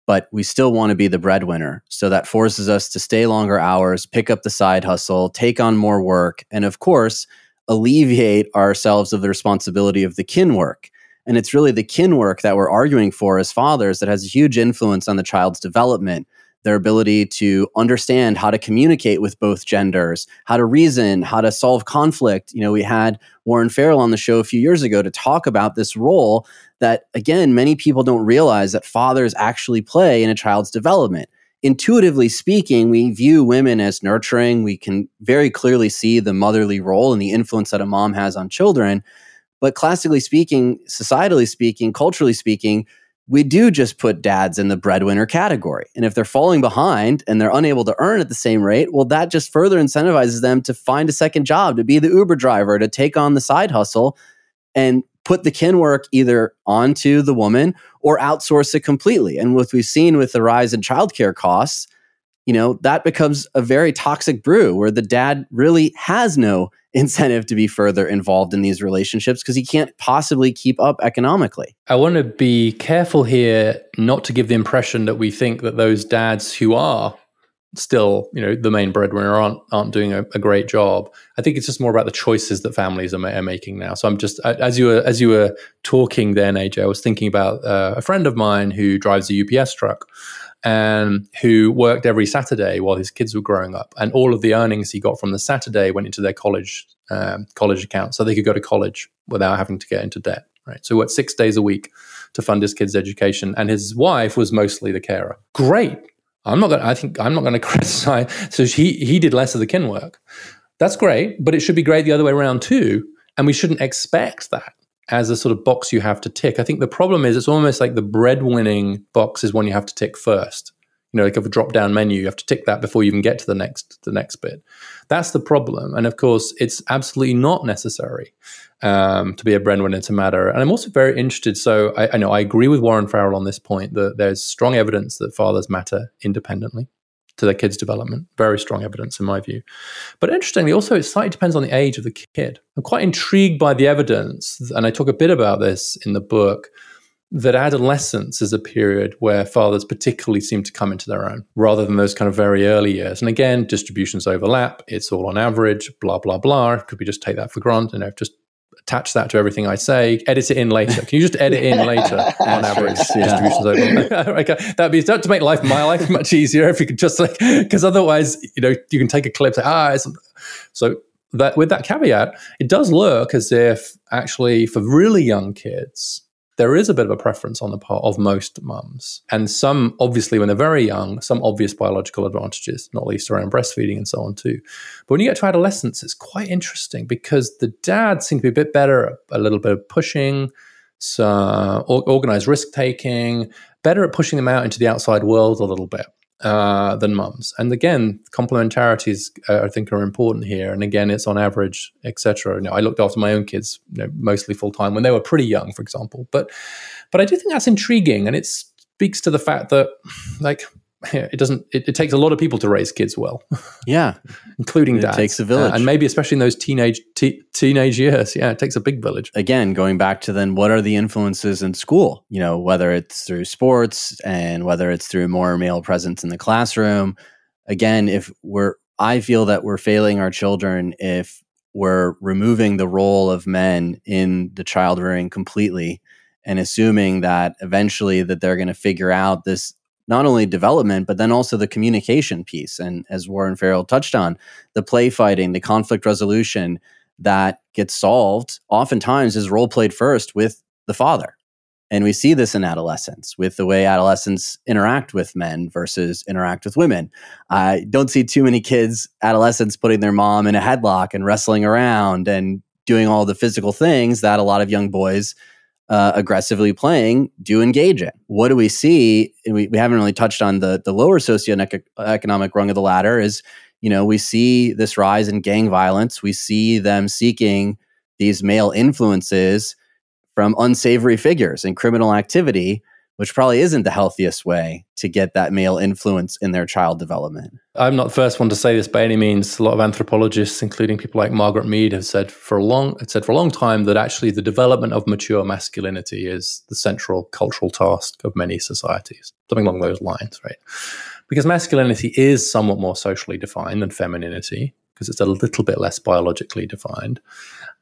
but we still want to be the breadwinner. So that forces us to stay longer hours pick up the side hustle take on more work and of course alleviate ourselves of the responsibility of the kin work and it's really the kin work that we're arguing for as fathers that has a huge influence on the child's development, their ability to understand how to communicate with both genders, how to reason, how to solve conflict. You know, we had Warren Farrell on the show a few years ago to talk about this role that, again, many people don't realize that fathers actually play in a child's development intuitively speaking, we view women as nurturing. We can very clearly see the motherly role and the influence that a mom has on children. But classically speaking, societally speaking, culturally speaking, we do just put dads in the breadwinner category. And if they're falling behind and they're unable to earn at the same rate, well, that just further incentivizes them to find a second job, to be the Uber driver, to take on the side hustle and put the kin work either onto the woman or outsource it completely. And what we've seen with the rise in childcare costs, you know, that becomes a very toxic brew where the dad really has no incentive to be further involved in these relationships because he can't possibly keep up economically. I want to be careful here not to give the impression that we think that those dads who are still, you know, the main breadwinner aren't aren't doing a, a great job. I think it's just more about the choices that families are, are, making now. So I'm just as you were as you were talking then, AJ, I was thinking about uh, a friend of mine who drives a UPS truck and who worked every Saturday while his kids were growing up, and all of the earnings he got from the Saturday went into their college um, college account, so they could go to college without having to get into debt. Right, so he worked six days a week to fund his kids' education, and his wife was mostly the carer. Great. I'm not going. I think I'm not going to criticize. So he he did less of the kin work. That's great, but it should be great the other way around too, and we shouldn't expect that as a sort of box you have to tick. I think the problem is it's almost like the breadwinning box is one you have to tick first. You know, like a drop down menu, you have to tick that before you even get to the next the next bit. That's the problem, and of course, it's absolutely not necessary um, to be a breadwinner to matter. And I'm also very interested. So I, I know I agree with Warren Farrell on this point that there's strong evidence that fathers matter independently to their kids' development. Very strong evidence, in my view. But interestingly, also, it slightly depends on the age of the kid. I'm quite intrigued by the evidence, and I talk a bit about this in the book, that adolescence is a period where fathers particularly seem to come into their own rather than those kind of very early years. And again, distributions overlap. It's all on average, blah, blah, blah. Could we just take that for granted? You know, just attach that to everything I say, edit it in later. Can you just edit in later on average yeah. distributions okay. That'd be to make life my life much easier if you could just like because otherwise, you know, you can take a clip say, ah, so that with that caveat, it does look as if actually for really young kids, there is a bit of a preference on the part of most mums. And some, obviously, when they're very young, some obvious biological advantages, not least around breastfeeding and so on, too. But when you get to adolescence, it's quite interesting because the dads seem to be a bit better at a little bit of pushing, some organized risk taking, better at pushing them out into the outside world a little bit uh, than mums. And again, complementarities uh, I think are important here. And again, it's on average, etc. You know, I looked after my own kids you know, mostly full time when they were pretty young, for example. But but I do think that's intriguing, and it speaks to the fact that like it doesn't it, it, takes a lot of people to raise kids well yeah. including dads. it takes a village. uh, and maybe especially in those teenage teenage years. Yeah it takes a big village. Again going back to then what are the influences in school? You know whether it's through sports and whether it's through more male presence in the classroom. Again if we're i feel that we're failing our children if we're removing the role of men in the child rearing completely and assuming that eventually that they're going to figure out this not only development, but then also the communication piece. And as Warren Farrell touched on, the play fighting, the conflict resolution that gets solved oftentimes is role played first with the father. And we see this in adolescence with the way adolescents interact with men versus interact with women. I don't see too many kids, adolescents, putting their mom in a headlock and wrestling around and doing all the physical things that a lot of young boys uh, aggressively playing do engage in. What do we see? We, we haven't really touched on the the lower socioeconomic rung of the ladder. Is you know we see this rise in gang violence. We see them seeking these male influences from unsavory figures and criminal activity which probably isn't the healthiest way to get that male influence in their child development. I'm not the first one to say this by any means. A lot of anthropologists, including people like Margaret Mead, have said for a long said for a long time that actually the development of mature masculinity is the central cultural task of many societies. Something along those lines, right? Because masculinity is somewhat more socially defined than femininity, because it's a little bit less biologically defined.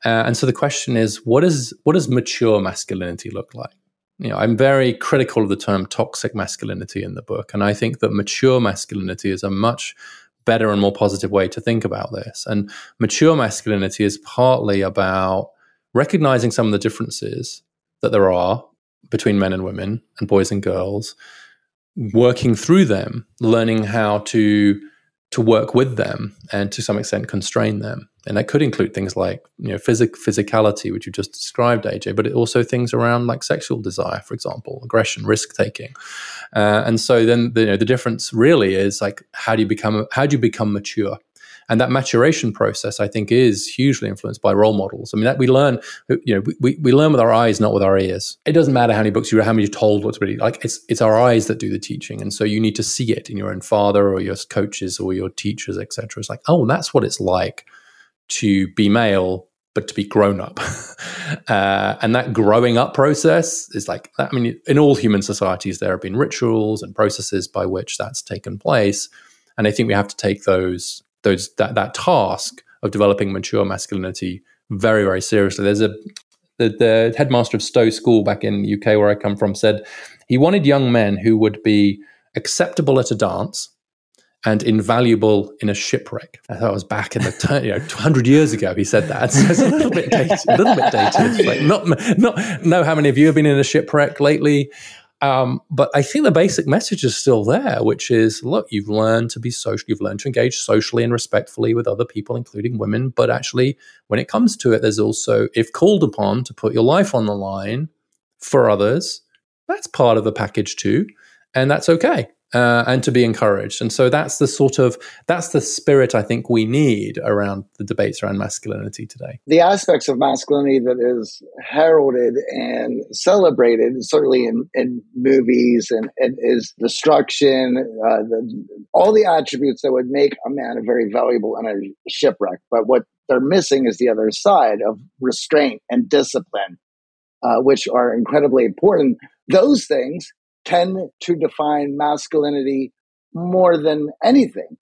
Uh, and so the question is, what is what does mature masculinity look like? You know, I'm very critical of the term toxic masculinity in the book. And I think that mature masculinity is a much better and more positive way to think about this. And mature masculinity is partly about recognizing some of the differences that there are between men and women and boys and girls, working through them, learning how to to work with them and to some extent constrain them. And that could include things like, you know, physic- physicality, which you just described, AJ, but it also things around like sexual desire, for example, aggression, risk taking. Uh, and so then the, you know, the difference really is like, how do you become, how do you become mature? And that maturation process, I think, is hugely influenced by role models. I mean, that we learn, you know, we, we learn with our eyes, not with our ears. It doesn't matter how many books you read, how many you're told what's really like. It's it's our eyes that do the teaching, and so you need to see it in your own father or your coaches or your teachers, etc. It's like, oh, that's what it's like to be male but to be grown up. uh, and that growing up process is like, I mean, in all human societies, there have been rituals and processes by which that's taken place. And I think we have to take those, those, that, that task of developing mature masculinity very, very seriously. There's a, the, the headmaster of Stowe School back in the UK, where I come from, said he wanted young men who would be acceptable at a dance and invaluable in a shipwreck. I thought it was back in the you know 200 years ago. He said that, so it's a little bit dated. A little bit dated. Like not not know how many of you have been in a shipwreck lately. Um, but I think the basic message is still there, which is look, you've learned to be social, you've learned to engage socially and respectfully with other people, including women. But actually, when it comes to it, there's also, if called upon to put your life on the line for others, that's part of the package too. And that's okay uh, and to be encouraged. And so that's the sort of that's the spirit I think we need around the debates around masculinity today. The aspects of masculinity that is heralded and celebrated, certainly in, in movies, and, and is destruction, uh, the, all the attributes that would make a man a very valuable in a shipwreck. But what they're missing is the other side of restraint and discipline, uh, which are incredibly important. Those things tend to define masculinity more than anything.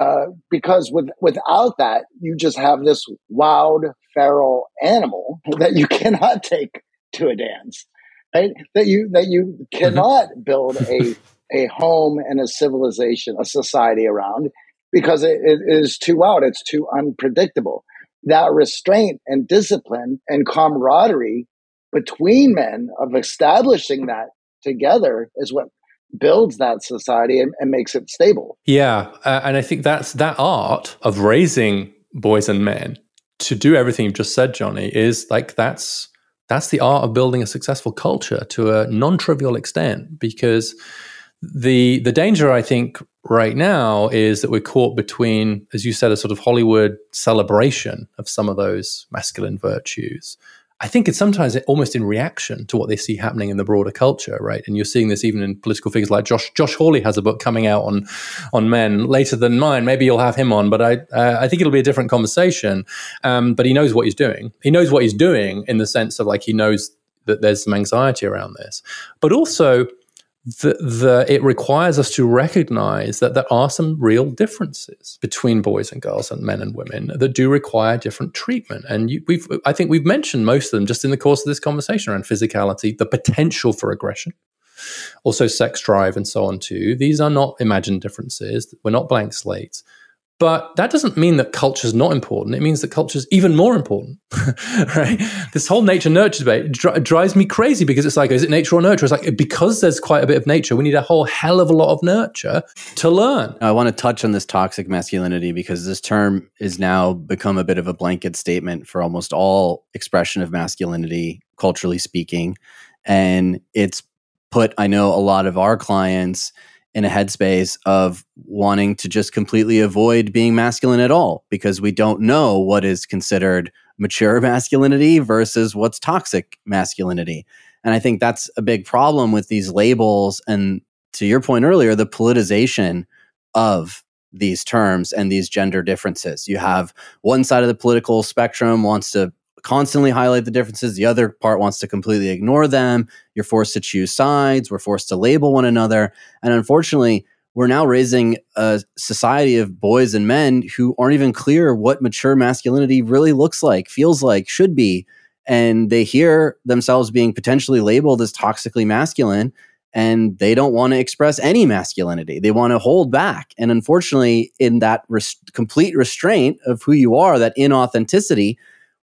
Uh, because with, without that, you just have this wild, feral animal that you cannot take to a dance, right? That you that you mm-hmm. cannot build a a home and a civilization, a society around, because it, it is too wild. It's too unpredictable. That restraint and discipline and camaraderie between men of establishing that together is what builds that society and, and makes it stable. Yeah, uh, and I think that's that art of raising boys and men to do everything you've just said, Johnny, is like that's that's the art of building a successful culture to a non-trivial extent because the the danger I think right now is that we're caught between as you said a sort of Hollywood celebration of some of those masculine virtues I think it's sometimes almost in reaction to what they see happening in the broader culture, right? And you're seeing this even in political figures like Josh. Josh Hawley has a book coming out on on men later than mine. Maybe you'll have him on, but I uh, I think it'll be a different conversation. Um, but he knows what he's doing. He knows what he's doing in the sense of like he knows that there's some anxiety around this, but also the, the, it requires us to recognize that there are some real differences between boys and girls and men and women that do require different treatment. And you, we've, I think we've mentioned most of them just in the course of this conversation around physicality, the potential for aggression, also sex drive, and so on too. These are not imagined differences. We're not blank slates. But that doesn't mean that culture is not important. It means that culture is even more important, right? This whole nature nurture debate dri- drives me crazy because it's like, is it nature or nurture? It's like, because there's quite a bit of nature, we need a whole hell of a lot of nurture to learn. I want to touch on this toxic masculinity because this term is now become a bit of a blanket statement for almost all expression of masculinity, culturally speaking. And it's put, I know, a lot of our clients in a headspace of wanting to just completely avoid being masculine at all because we don't know what is considered mature masculinity versus what's toxic masculinity. And I think that's a big problem with these labels. And to your point earlier, the politicization of these terms and these gender differences. You have one side of the political spectrum wants to constantly highlight the differences. The other part wants to completely ignore them. You're forced to choose sides. We're forced to label one another. And unfortunately, we're now raising a society of boys and men who aren't even clear what mature masculinity really looks like, feels like, should be. And they hear themselves being potentially labeled as toxically masculine and they don't want to express any masculinity. They want to hold back. And unfortunately, in that res- complete restraint of who you are, that inauthenticity,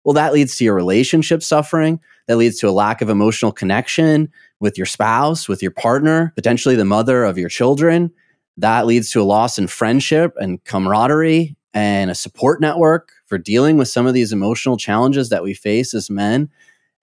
well, that leads to your relationship suffering. That leads to a lack of emotional connection with your spouse, with your partner, potentially the mother of your children. That leads to a loss in friendship and camaraderie and a support network for dealing with some of these emotional challenges that we face as men.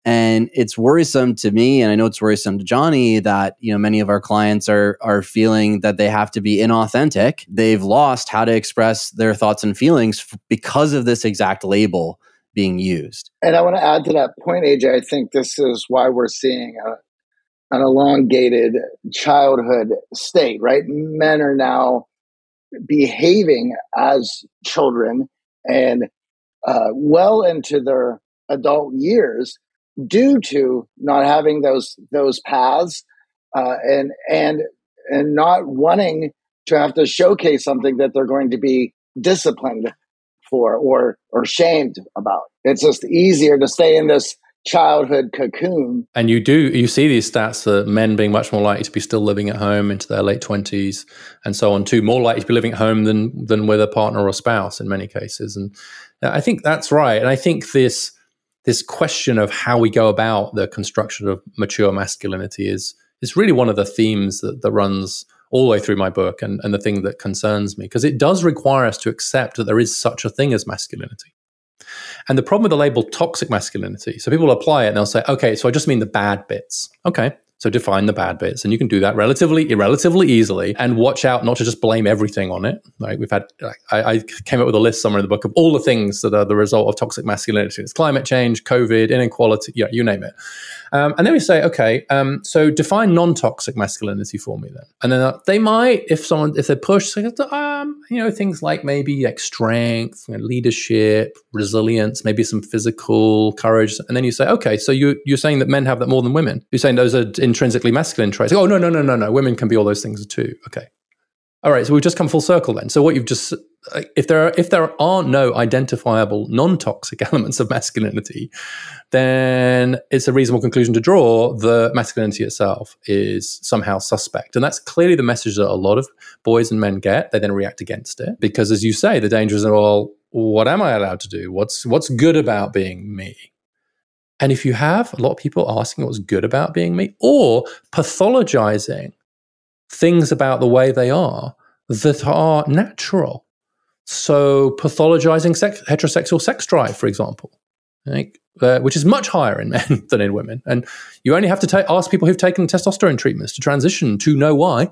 And it's worrisome to me, and I know it's worrisome to Johnny that you know many of our clients are are feeling that they have to be inauthentic. They've lost how to express their thoughts and feelings because of this exact label being used. And I want to add to that point, AJ. I think this is why we're seeing a, an elongated childhood state. Right, men are now behaving as children and uh, well into their adult years due to not having those those paths uh, and and and not wanting to have to showcase something that they're going to be disciplined for or or shamed about. It's just easier to stay in this childhood cocoon. And you do you see these stats that men being much more likely to be still living at home into their late twenties and so on too, more likely to be living at home than than with a partner or a spouse in many cases. And I think that's right. And I think this this question of how we go about the construction of mature masculinity is is really one of the themes that, that runs all the way through my book and, and the thing that concerns me because it does require us to accept that there is such a thing as masculinity. And the problem with the label toxic masculinity, so people apply it and they'll say, okay, so I just mean the bad bits. Okay, so define the bad bits, and you can do that relatively, relatively easily. And watch out not to just blame everything on it. Right? we've had, I, I, came up with a list somewhere in the book of all the things that are the result of toxic masculinity. It's climate change, COVID, inequality, yeah, you name it. Um, and then we say, okay, um, so define non-toxic masculinity for me then. And then uh, they might, if someone, if they push, say, um, you know, things like maybe like strength, you know, leadership, resilience, maybe some physical courage. And then you say, okay, so you, you're saying that men have that more than women. You're saying those are intrinsically masculine traits. Oh, no, no, no, no, no. Women can be all those things too. Okay. All right, so we've just come full circle then. So what you've just Uh, if there are, if there are no identifiable non-toxic elements of masculinity, then it's a reasonable conclusion to draw that masculinity itself is somehow suspect, and that's clearly the message that a lot of boys and men get. They then react against it because, as you say, the danger is well, what am I allowed to do? What's what's good about being me? And if you have a lot of people asking what's good about being me, or pathologizing things about the way they are that are natural. So, pathologizing sex, heterosexual sex drive, for example, uh, which is much higher in men than in women. And you only have to ta- ask people who've taken testosterone treatments to transition to know why.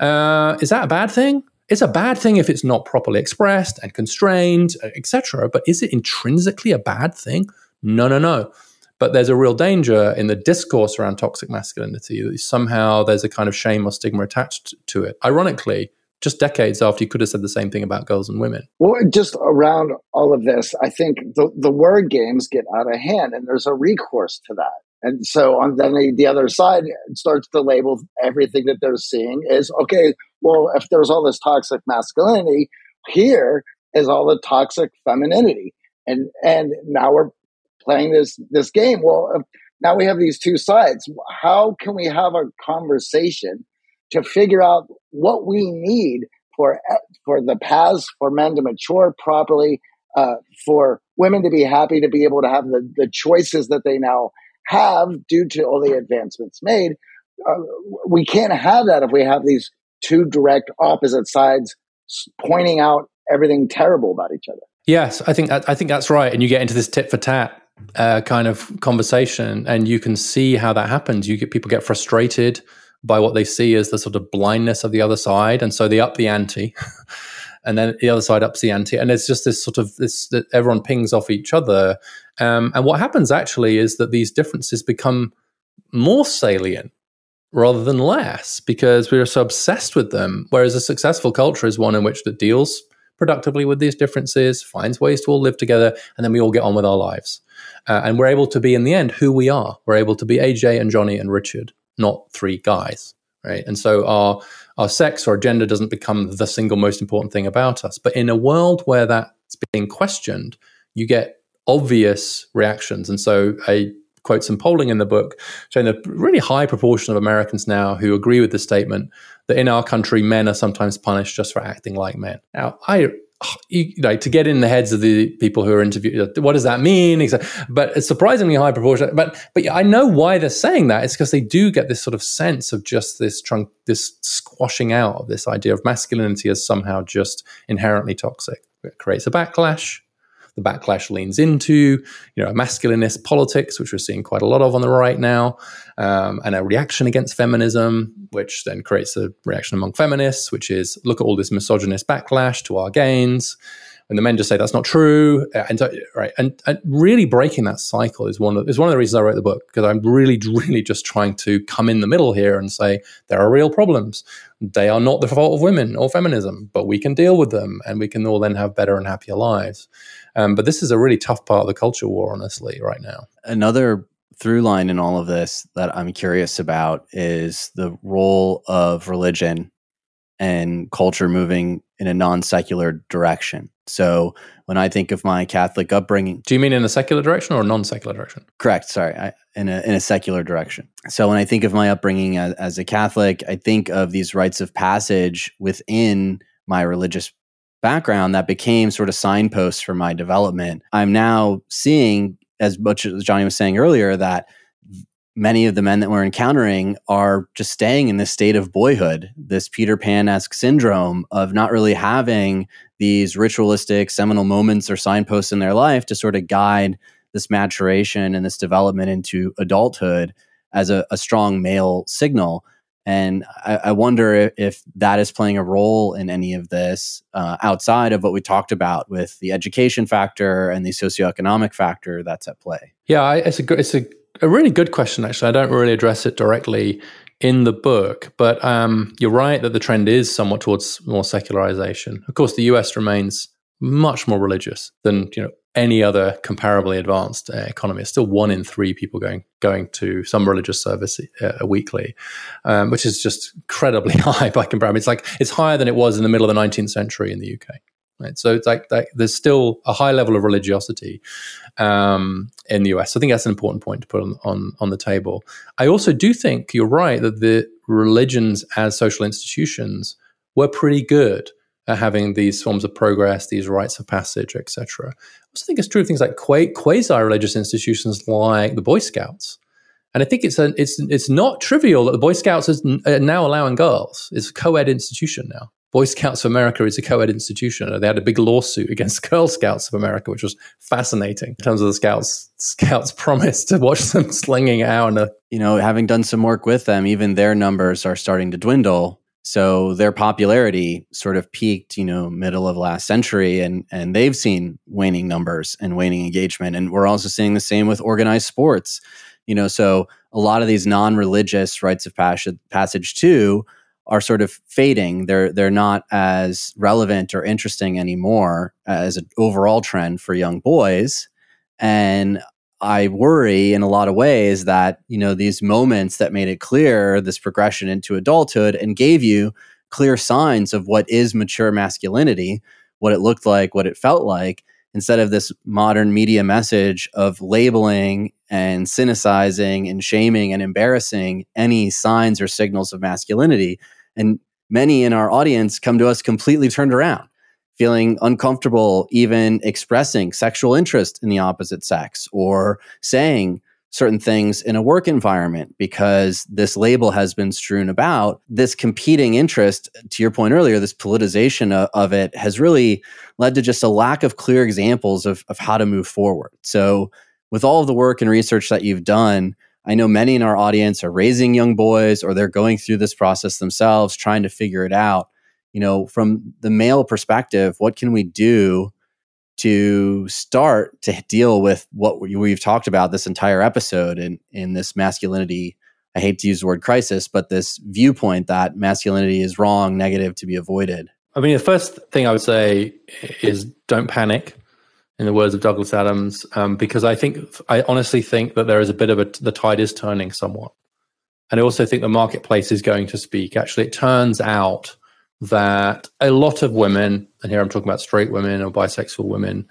Uh, is that a bad thing? It's a bad thing if it's not properly expressed and constrained, etc. But is it intrinsically a bad thing? No, no, no. But there's a real danger in the discourse around toxic masculinity. Somehow there's a kind of shame or stigma attached to it. Ironically, just decades after you could have said the same thing about girls and women. Well, just around all of this, I think the, the word games get out of hand and there's a recourse to that. And so on then the, the other side starts to label everything that they're seeing is okay, well, if there's all this toxic masculinity, here is all the toxic femininity. And and now we're playing this this game. Well, uh, now we have these two sides. How can we have a conversation to figure out what we need for for the paths for men to mature properly, uh, for women to be happy to be able to have the, the choices that they now have due to all the advancements made. Uh, we can't have that if we have these two direct opposite sides pointing out everything terrible about each other. Yes, I think I think that's right, and you get into this tit for tat uh, kind of conversation, and you can see how that happens. You get people get frustrated by what they see as the sort of blindness of the other side, and so they up the ante, and then the other side ups the ante, and it's just this sort of this that everyone pings off each other. Um, and what happens actually is that these differences become more salient rather than less because we are so obsessed with them. Whereas a successful culture is one in which that deals productively with these differences, finds ways to all live together, and then we all get on with our lives. Uh, and we're able to be, in the end, who we are. We're able to be AJ and Johnny and Richard, not three guys, right? And so our our sex or gender doesn't become the single most important thing about us. But in a world where that's being questioned, you get obvious reactions. And so I quote some polling in the book showing a really high proportion of Americans now who agree with the statement that in our country men are sometimes punished just for acting like men. Now, I you know, to get in the heads of the people who are interviewed, what does that mean? But it's surprisingly high proportion. But but I know why they're saying that. It's because they do get this sort of sense of just this trunk, this squashing out of this idea of masculinity as somehow just inherently toxic. It creates a backlash. The backlash leans into, you know, a masculinist politics, which we're seeing quite a lot of on the right now, um, and a reaction against feminism, which then creates a reaction among feminists, which is look at all this misogynist backlash to our gains and the men just say that's not true, uh, and right, and, and really breaking that cycle is one of is one of the reasons I wrote the book because I'm really, really just trying to come in the middle here and say there are real problems. They are not the fault of women or feminism, but we can deal with them, and we can all then have better and happier lives. Um, but this is a really tough part of the culture war, honestly, right now. Another through line in all of this that I'm curious about is the role of religion and culture moving in a non secular direction. So when I think of my Catholic upbringing, do you mean in a secular direction or non secular direction? Correct. Sorry, I, in a in a secular direction. So when I think of my upbringing as, as a Catholic, I think of these rites of passage within my religious background that became sort of signposts for my development. I'm now seeing, as much as Johnny was saying earlier, that many of the men that we're encountering are just staying in this state of boyhood, this Peter Pan esque syndrome of not really having these ritualistic seminal moments or signposts in their life to sort of guide this maturation and this development into adulthood as a, a strong male signal. And I, I wonder if, that is playing a role in any of this uh, outside of what we talked about with the education factor and the socioeconomic factor that's at play. Yeah, it's a it's a a really good question, actually. I don't really address it directly in the book, but um, you're right that the trend is somewhat towards more secularization. Of course, the US remains much more religious than you know any other comparably advanced uh, economy. It's still one in three people going going to some religious service uh, weekly, um, which is just incredibly high by comparison. It's like it's higher than it was in the middle of the 19th century in the UK. Right? So it's like, like, there's still a high level of religiosity um, in the US. So I think that's an important point to put on, on on the table. I also do think you're right that the religions as social institutions were pretty good at having these forms of progress, these rites of passage, etc. I also think it's true of things like quasi-religious institutions like the Boy Scouts. And I think it's a, it's it's not trivial that the Boy Scouts is now allowing girls. It's a co-ed institution now. Boy Scouts of America is a co ed institution. They had a big lawsuit against Girl Scouts of America, which was fascinating in terms of the Scouts. Scouts promised to watch them slinging out. And you know, having done some work with them, even their numbers are starting to dwindle. So their popularity sort of peaked, you know, middle of last century, and and they've seen waning numbers and waning engagement. And we're also seeing the same with organized sports. You know, so a lot of these non-religious rites of passage, passage too are sort of fading. They're they're not as relevant or interesting anymore as an overall trend for young boys. And I worry in a lot of ways that, you know, these moments that made it clear this progression into adulthood and gave you clear signs of what is mature masculinity, what it looked like, what it felt like, instead of this modern media message of labeling and cynicizing and shaming and embarrassing any signs or signals of masculinity. And many in our audience come to us completely turned around, feeling uncomfortable even expressing sexual interest in the opposite sex or saying certain things in a work environment because this label has been strewn about. This competing interest, to your point earlier, this politicization of, of, it has really led to just a lack of clear examples of, of how to move forward. So with all of the work and research that you've done, I know many in our audience are raising young boys or they're going through this process themselves, trying to figure it out. You know, from the male perspective, what can we do to start to deal with what we've talked about this entire episode in, in this masculinity? I hate to use the word crisis, but this viewpoint that masculinity is wrong, negative, to be avoided. I mean, the first thing I would say is don't panic in the words of Douglas Adams, um, because I think I honestly think that there is a bit of a the tide is turning somewhat, and I also think the marketplace is going to speak. Actually, it turns out that a lot of women, and here I'm talking about straight women or bisexual women,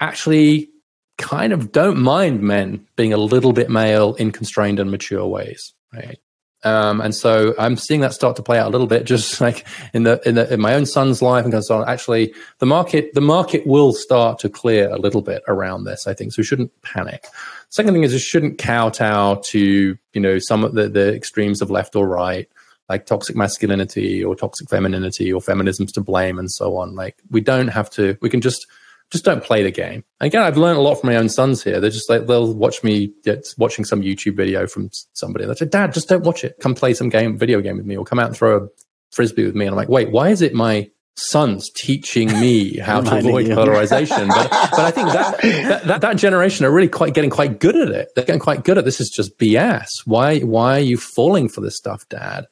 actually kind of don't mind men being a little bit male in constrained and mature ways. Right? Um, and so I'm seeing that start to play out a little bit, just like in the in, the, in my own son's life and so on. Actually, the market the market will start to clear a little bit around this. I think so. We shouldn't panic. Second thing is, we shouldn't kowtow to you know some of the, the extremes of left or right, like toxic masculinity or toxic femininity or feminism's to blame and so on. Like we don't have to. We can just just don't play the game. Again, I've learned a lot from my own sons here. They're just like they'll watch me watching some YouTube video from somebody. They say, "Dad, just don't watch it. Come play some game, video game with me, or come out and throw a frisbee with me." And I'm like, "Wait, why is it my sons teaching me how to avoid polarization?" but, but I think that, that, that that generation are really quite getting quite good at it. They're getting quite good at this. Is just BS. Why why are you falling for this stuff, Dad?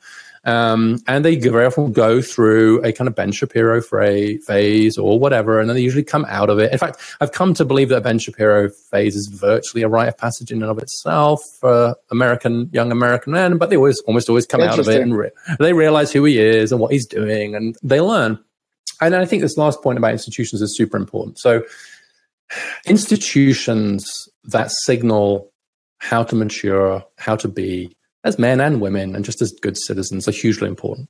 Um, and they very often go through a kind of Ben Shapiro phase or whatever, and then they usually come out of it. In fact, I've come to believe that Ben Shapiro phase is virtually a rite of passage in and of itself for American young American men, but they always almost always come out of it and re- they realize who he is and what he's doing, and they learn. And I think this last point about institutions is super important. So, institutions that signal how to mature, how to be, as men and women and just as good citizens are hugely important.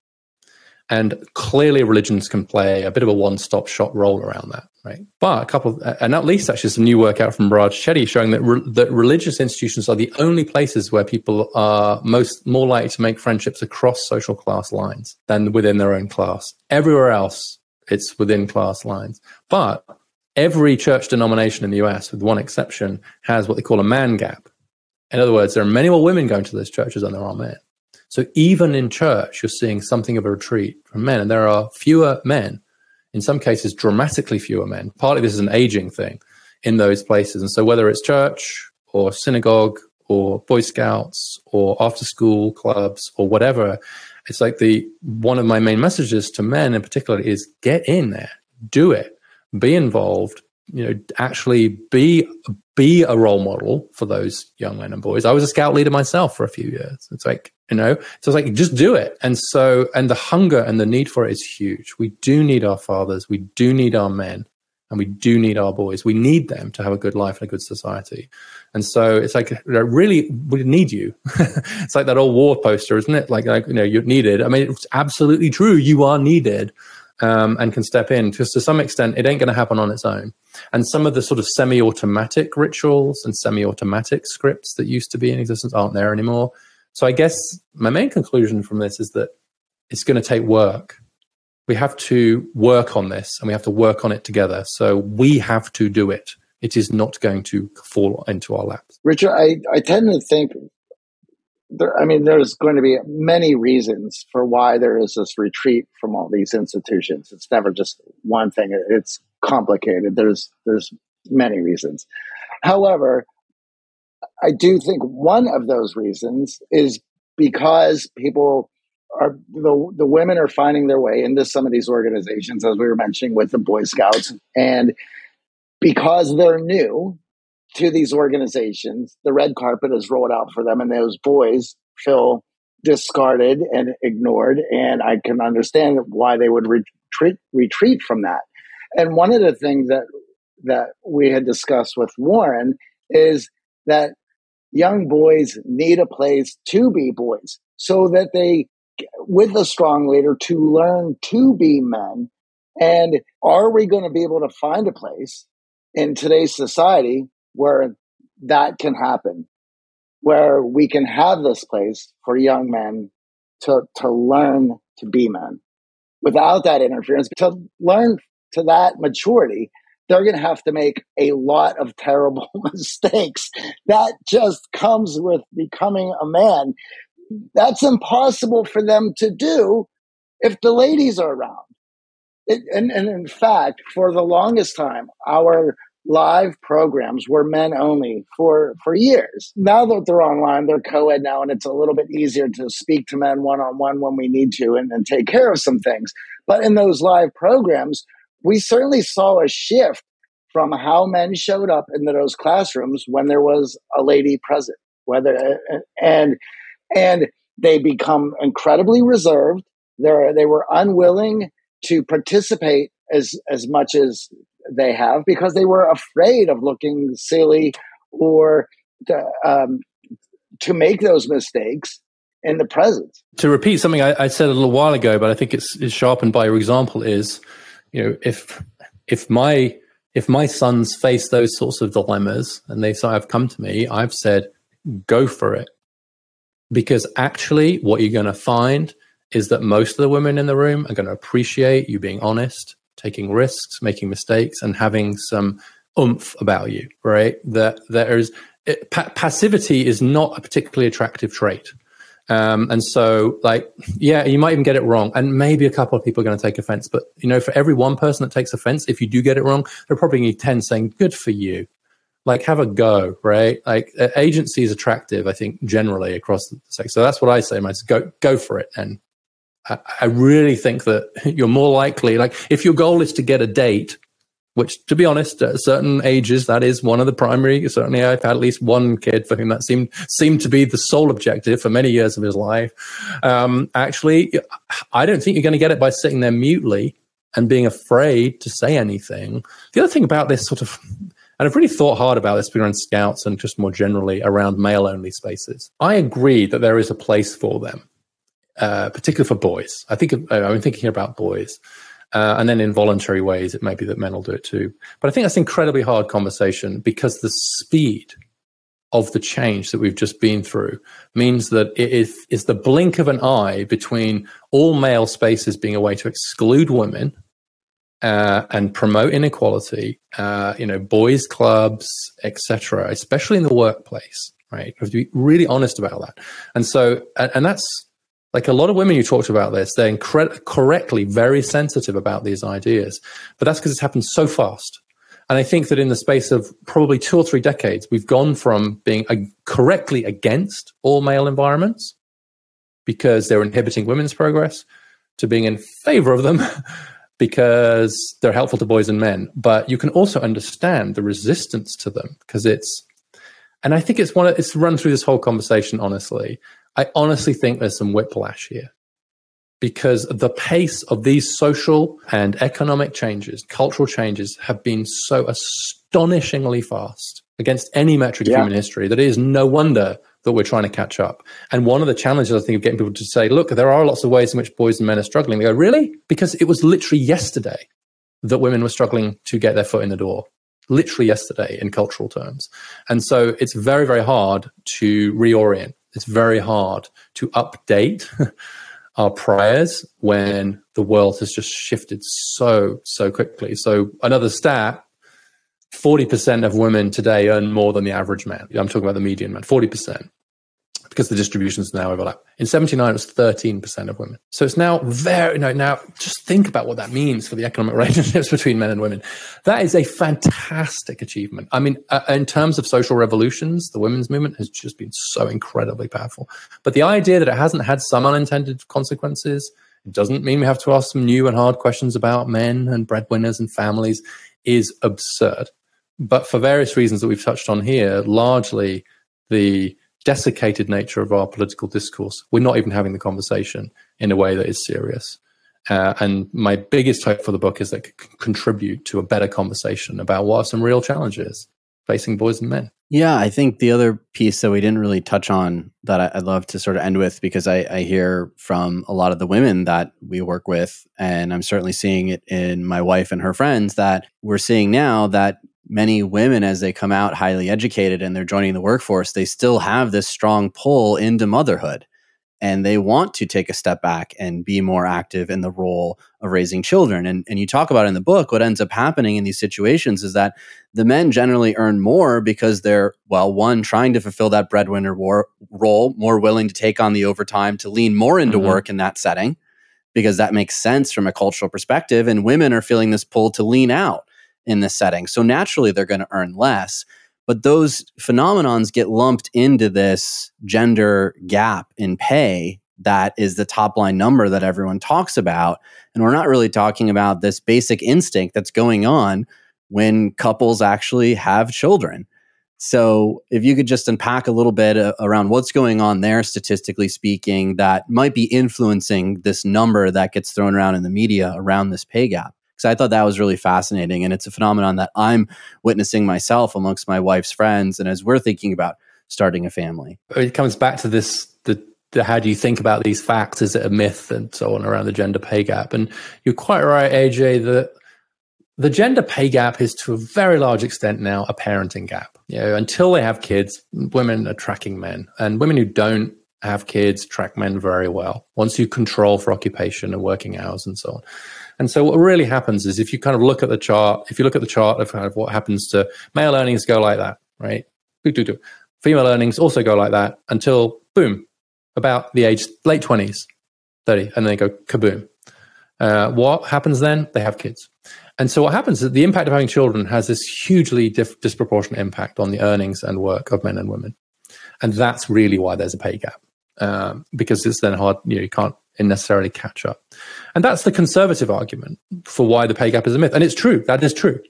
And clearly, religions can play a bit of a one-stop shop role around that, right? But a couple, of, and at least actually some new work out from Raj Chetty showing that re, that religious institutions are the only places where people are most more likely to make friendships across social class lines than within their own class. Everywhere else, it's within class lines. But every church denomination in the US, with one exception, has what they call a man gap, in other words, there are many more women going to those churches than there are men. So even in church, you're seeing something of a retreat from men, and there are fewer men. In some cases, dramatically fewer men. Partly this is an aging thing in those places, and so whether it's church or synagogue or Boy Scouts or after school clubs or whatever, it's like the one of my main messages to men in particular is get in there, do it, be involved, you know, actually be be a role model for those young men and boys. I was a scout leader myself for a few years. It's like, you know, so it's like just do it. And so and the hunger and the need for it is huge. We do need our fathers, we do need our men, and we do need our boys. We need them to have a good life and a good society. And so it's like really we need you. it's like that old war poster, isn't it? Like like you know, you're needed. I mean, it's absolutely true. You are needed um, and can step in because to some extent it ain't going to happen on its own. And some of the sort of semi-automatic rituals and semi-automatic scripts that used to be in existence aren't there anymore. So I guess my main conclusion from this is that it's going to take work. We have to work on this and we have to work on it together. So we have to do it. It is not going to fall into our laps. Richard, I, I tend to think there, I mean, there's going to be many reasons for why there is this retreat from all these institutions. It's never just one thing. It's complicated. There's there's many reasons. However, I do think one of those reasons is because people are the the women are finding their way into some of these organizations, as we were mentioning with the Boy Scouts, and because they're new, to these organizations. The red carpet is rolled out for them, and those boys feel discarded and ignored. And I can understand why they would retreat retreat from that. And one of the things that that we had discussed with Warren is that young boys need a place to be boys so that they with a strong leader to learn to be men and are we going to be able to find a place in today's society where that can happen, where we can have this place for young men to, to learn to be men without that interference, to learn to that maturity, they're going to have to make a lot of terrible mistakes. That just comes with becoming a man. That's impossible for them to do if the ladies are around. It, and, and in fact, for the longest time, our live programs were men only for for years. Now that they're online, they're co-ed now, and it's a little bit easier to speak to men one on one when we need to and, take care of some things. But in those live programs, we certainly saw a shift from how men showed up in those classrooms when there was a lady present. Whether and and they become incredibly reserved. They they were unwilling to participate as as much as they have because they were afraid of looking silly or to, um, to make those mistakes in the present. To repeat something I, I, said a little while ago, but I think it's, it's sharpened by your example is, you know, if if my if my sons face those sorts of dilemmas and they say I've come to me, I've said, go for it. Because actually what you're going to find is that most of the women in the room are going to appreciate you being honest, taking risks, making mistakes, and having some oomph about you, right? That there is it, pa- passivity is not a particularly attractive trait. Um, and so, like, yeah, you might even get it wrong, and maybe a couple of people are going to take offense. But you know, for every one person that takes offense, if you do get it wrong, there are probably going to be ten saying, "Good for you." Like, have a go, right? Like, agency is attractive, I think, generally across the sex. So that's what I say, man. Go, go for it, and I, really think that you're more likely, like, if your goal is to get a date, which to be honest at certain ages that is one of the primary certainly i've had at least one kid for whom that seemed seemed to be the sole objective for many years of his life. Um, actually i don't think you're going to get it by sitting there mutely and being afraid to say anything. The other thing about this sort of and I've really thought hard about this around scouts and just more generally around male only spaces. I agree that there is a place for them, uh, particularly for boys. I think I'm thinking about boys. Uh, and then in voluntary ways, it may be that men will do it too. But I think that's incredibly hard conversation because the speed of the change that we've just been through means that it is, is the blink of an eye between all male spaces being a way to exclude women uh, and promote inequality. Uh, you know, boys' clubs, etc., especially in the workplace. Right, we have to be really honest about that. And so, and, and that's like a lot of women you talked about this, they're incre- correctly very sensitive about these ideas, but that's because it's happened so fast. And I think that in the space of probably two or three decades, we've gone from being a- correctly against all male environments because they're inhibiting women's progress to being in favor of them because they're helpful to boys and men. But you can also understand the resistance to them because it's, and I think it's one, of, it's run through this whole conversation, honestly. I honestly think there's some whiplash here because the pace of these social and economic changes, cultural changes, have been so astonishingly fast against any metric yeah. of human history that it is no wonder that we're trying to catch up. And one of the challenges I think of getting people to say, look, there are lots of ways in which boys and men are struggling. They go, really? Because it was literally yesterday that women were struggling to get their foot in the door. Literally yesterday in cultural terms. And so it's very, very hard to reorient it's very hard to update our prayers when the world has just shifted so so quickly. So another stat 40% of women today earn more than the average man. I'm talking about the median man 40% because the distributions now overlap. In 79, it was 13% of women. So it's now very, you know, now just think about what that means for the economic relationships between men and women. That is a fantastic achievement. I mean, uh, in terms of social revolutions, the women's movement has just been so incredibly powerful. But the idea that it hasn't had some unintended consequences, it doesn't mean we have to ask some new and hard questions about men and breadwinners and families is absurd. But for various reasons that we've touched on here, largely the desiccated nature of our political discourse, we're not even having the conversation in a way that is serious. Uh, and my biggest hope for the book is that it contribute to a better conversation about what are some real challenges facing boys and men. Yeah, I think the other piece that we didn't really touch on that I'd love to sort of end with because I, I hear from a lot of the women that we work with, and I'm certainly seeing it in my wife and her friends that we're seeing now that many women as they come out highly educated and they're joining the workforce they still have this strong pull into motherhood. And they want to take a step back and be more active in the role of raising children. And, and you talk about in the book what ends up happening in these situations is that the men generally earn more because they're well one trying to fulfill that breadwinner war, role more willing to take on the overtime to lean more into mm-hmm. work in that setting because that makes sense from a cultural perspective. And women are feeling this pull to lean out in this setting. So naturally, they're going to earn less. But those phenomenons get lumped into this gender gap in pay that is the top line number that everyone talks about. And we're not really talking about this basic instinct that's going on when couples actually have children. So, if you could just unpack a little bit uh, around what's going on there, statistically speaking, that might be influencing this number that gets thrown around in the media around this pay gap because I thought that was really fascinating. And it's a phenomenon that I'm witnessing myself amongst my wife's friends. And as we're thinking about starting a family, it comes back to this the, the how do you think about these facts? Is it a myth and so on around the gender pay gap? And you're quite right, AJ, that the gender pay gap is to a very large extent now a parenting gap. You know, until they have kids, women are tracking men, and women who don't have kids track men very well once you control for occupation and working hours and so on. And so what really happens is if you kind of look at the chart, if you look at the chart of kind of what happens to male earnings go like that, right? Female earnings also go like that until boom, about the age late 20s, 30, and then they go kaboom. Uh, what happens then? They have kids. And so what happens is the impact of having children has this hugely dif- disproportionate impact on the earnings and work of men and women. And that's really why there's a pay gap. Um, because it's then hard, you know, you can't necessarily catch up. And that's the conservative argument for why the pay gap is a myth. And it's true. That is true.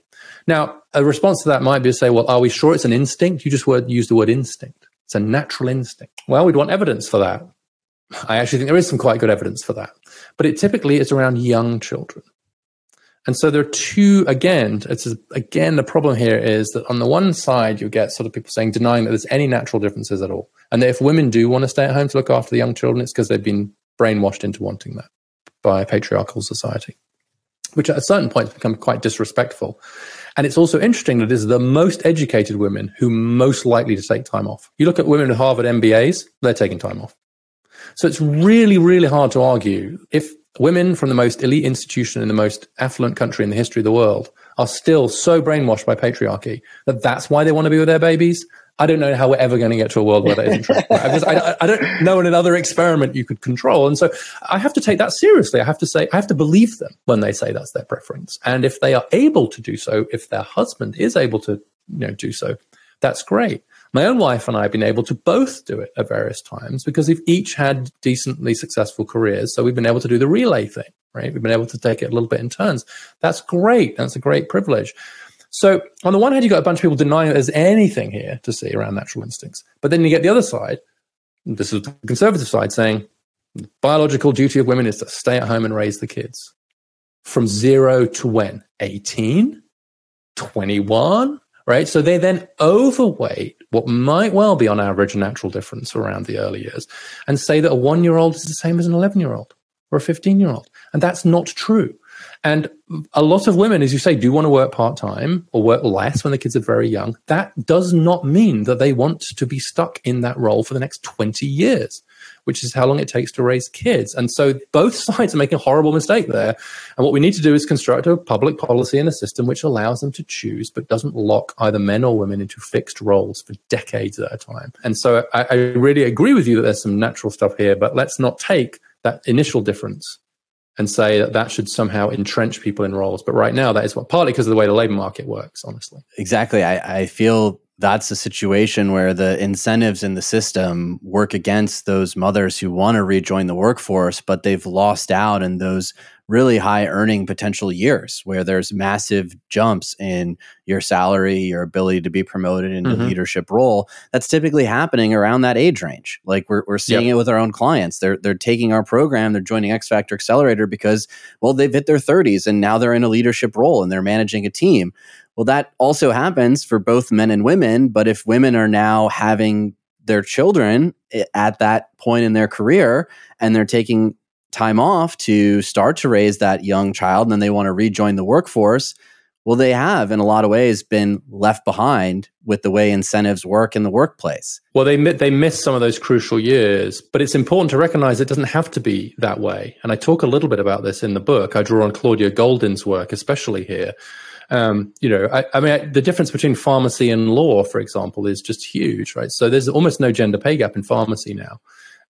Now, a response to that might be to say, well, are we sure it's an instinct? You just word, use the word instinct. It's a natural instinct. Well, we'd want evidence for that. I actually think there is some quite good evidence for that. But it typically is around young children. And so there are two, again, it's again, the problem here is that on the one side, you get sort of people saying, denying that there's any natural differences at all. And that if women do want to stay at home to look after the young children, it's because they've been brainwashed into wanting that by a patriarchal society, which at a certain point has become quite disrespectful. And it's also interesting that it is the most educated women who most likely to take time off. You look at women with Harvard MBAs, they're taking time off. So it's really, really hard to argue if women from the most elite institution in the most affluent country in the history of the world are still so brainwashed by patriarchy that that's why they want to be with their babies. I don't know how we're ever going to get to a world where that isn't true. I, just, I, I, don't know in another experiment you could control. And so I have to take that seriously. I have to say, I have to believe them when they say that's their preference. And if they are able to do so, if their husband is able to you know, do so, that's great. My own wife and I have been able to both do it at various times because we've each had decently successful careers. So we've been able to do the relay thing, right? We've been able to take it a little bit in turns. That's great. That's a great privilege. So on the one hand, you've got a bunch of people denying there's anything here to see around natural instincts. But then you get the other side, this is the conservative side, saying the biological duty of women is to stay at home and raise the kids. From zero to when? 18? 21? Right? So they then overweight what might well be on average a natural difference around the early years and say that a one year old is the same as an 11 year old or a 15 year old. And that's not true. And a lot of women, as you say, do want to work part time or work less when the kids are very young. That does not mean that they want to be stuck in that role for the next 20 years, which is how long it takes to raise kids. And so both sides are making a horrible mistake there. And what we need to do is construct a public policy and a system which allows them to choose, but doesn't lock either men or women into fixed roles for decades at a time. And so I, I really agree with you that there's some natural stuff here, but let's not take that initial difference and say that that should somehow entrench people in roles. But right now, that is what partly because of the way the labor market works, honestly. Exactly. I, I feel that's a situation where the incentives in the system work against those mothers who want to rejoin the workforce, but they've lost out in those really high earning potential years where there's massive jumps in your salary, your ability to be promoted into mm-hmm. leadership role. That's typically happening around that age range. Like we're, we're seeing yep. it with our own clients. They're, they're taking our program, they're joining X Factor Accelerator because, well, they've hit their 30s and now they're in a leadership role and they're managing a team. Well, that also happens for both men and women. But if women are now having their children eh, at that point in their career and they're taking time off to start to raise that young child and then they want to rejoin the workforce, well, they have, in a lot of ways, been left behind with the way incentives work in the workplace. Well, they they miss some of those crucial years, but it's important to recognize it doesn't have to be that way. And I talk a little bit about this in the book. I draw on Claudia Goldin's work, especially here. Um, you know, I, I mean, I, the difference between pharmacy and law, for example, is just huge, right? So there's almost no gender pay gap in pharmacy now.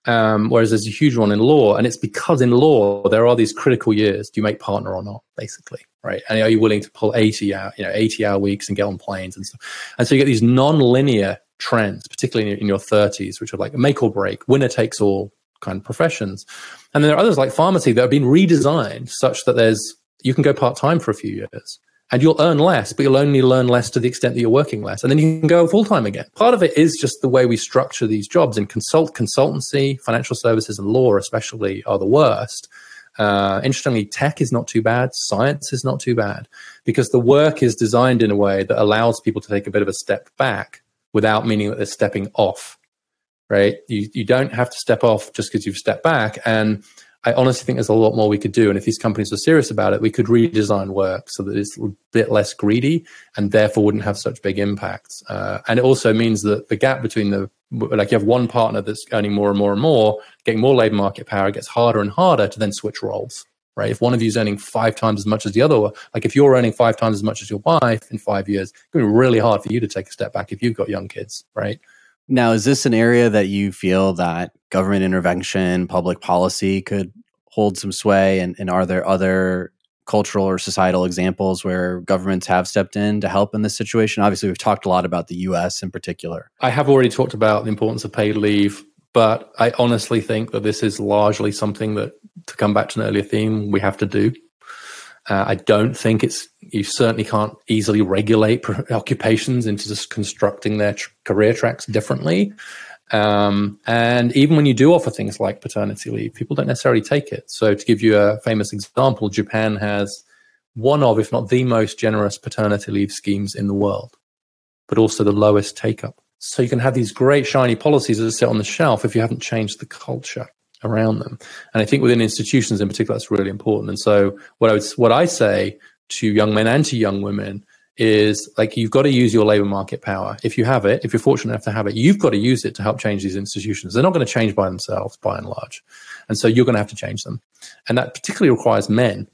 Um, whereas there's a huge one in law, and it's because in law there are these critical years: do you make partner or not, basically, right? And are you willing to pull 80 hour, you know, 80 hour weeks and get on planes and stuff? And so you get these non-linear trends, particularly in your 30s, which are like make or break, winner takes all kind of professions. And then there are others like pharmacy that have been redesigned such that there's you can go part time for a few years and you'll earn less, but you'll only learn less to the extent that you're working less. And then you can go full time again. Part of it is just the way we structure these jobs in consult, consultancy, financial services, and law, especially, are the worst. Uh, interestingly, tech is not too bad. Science is not too bad because the work is designed in a way that allows people to take a bit of a step back without meaning that they're stepping off. Right? You you don't have to step off just because you've stepped back. And I honestly think there's a lot more we could do. And if these companies were serious about it, we could redesign work so that it's a bit less greedy and therefore wouldn't have such big impacts. Uh, and it also means that the gap between the, like you have one partner that's earning more and more and more, getting more labor market power, it gets harder and harder to then switch roles. Right. If one of you is earning five times as much as the other, like if you're earning five times as much as your wife in five years, it's going to be really hard for you to take a step back if you've got young kids. Right. Now, is this an area that you feel that government intervention, public policy could hold some sway? And, and are there other cultural or societal examples where governments have stepped in to help in this situation? Obviously, we've talked a lot about the US in particular. I have already talked about the importance of paid leave, but I honestly think that this is largely something that, to come back to an earlier theme, we have to do. Uh, I don't think it's, you certainly can't easily regulate occupations into just constructing their tr- career tracks differently. Um, and even when you do offer things like paternity leave, people don't necessarily take it. So, to give you a famous example, Japan has one of, if not the most generous paternity leave schemes in the world, but also the lowest take up. So, you can have these great, shiny policies that sit on the shelf if you haven't changed the culture around them. And I think within institutions in particular, that's really important. And so what I would, what I say to young men and to young women is like you've got to use your labor market power. If you have it, if you're fortunate enough to have it, you've got to use it to help change these institutions. They're not going to change by themselves, by and large. And so you're going to have to change them. And that particularly requires men,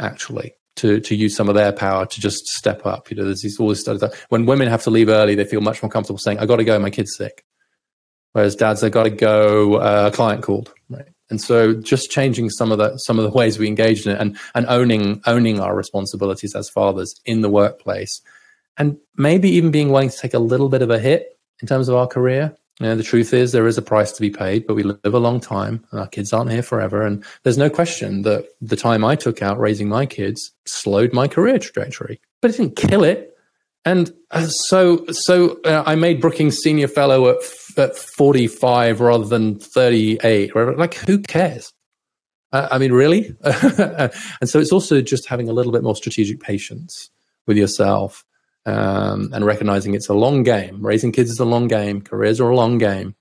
actually, to, to use some of their power to just step up. You know, there's these all studies that when women have to leave early, they feel much more comfortable saying, I got to go, my kid's sick. Whereas dads, they've got to go, uh, a client called, right? And so just changing some of the, some of the ways we engage in it and, and owning, owning our responsibilities as fathers in the workplace and maybe even being willing to take a little bit of a hit in terms of our career. You know, the truth is there is a price to be paid, but we live a long time and our kids aren't here forever. And there's no question that the time I took out raising my kids slowed my career trajectory, but it didn't kill it. And uh, so, so uh, I made Brookings Senior Fellow at, at 45 rather than 38. Like, who cares? Uh, I mean, really? and so it's also just having a little bit more strategic patience with yourself um, and recognizing it's a long game. Raising kids is a long game. Careers are a long game.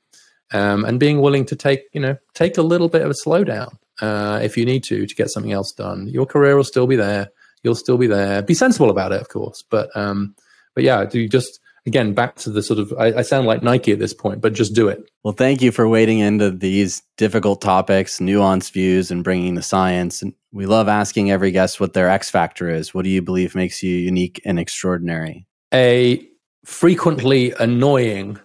Um, and being willing to take, you know, take a little bit of a slowdown uh, if you need to to get something else done. Your career will still be there. You'll still be there. Be sensible about it, of course, but um, but yeah, do you just again back to the sort of I, I, sound like Nike at this point, but just do it. Well, thank you for wading into these difficult topics, nuanced views, and bringing the science. And we love asking every guest what their X factor is. What do you believe makes you unique and extraordinary? A frequently annoying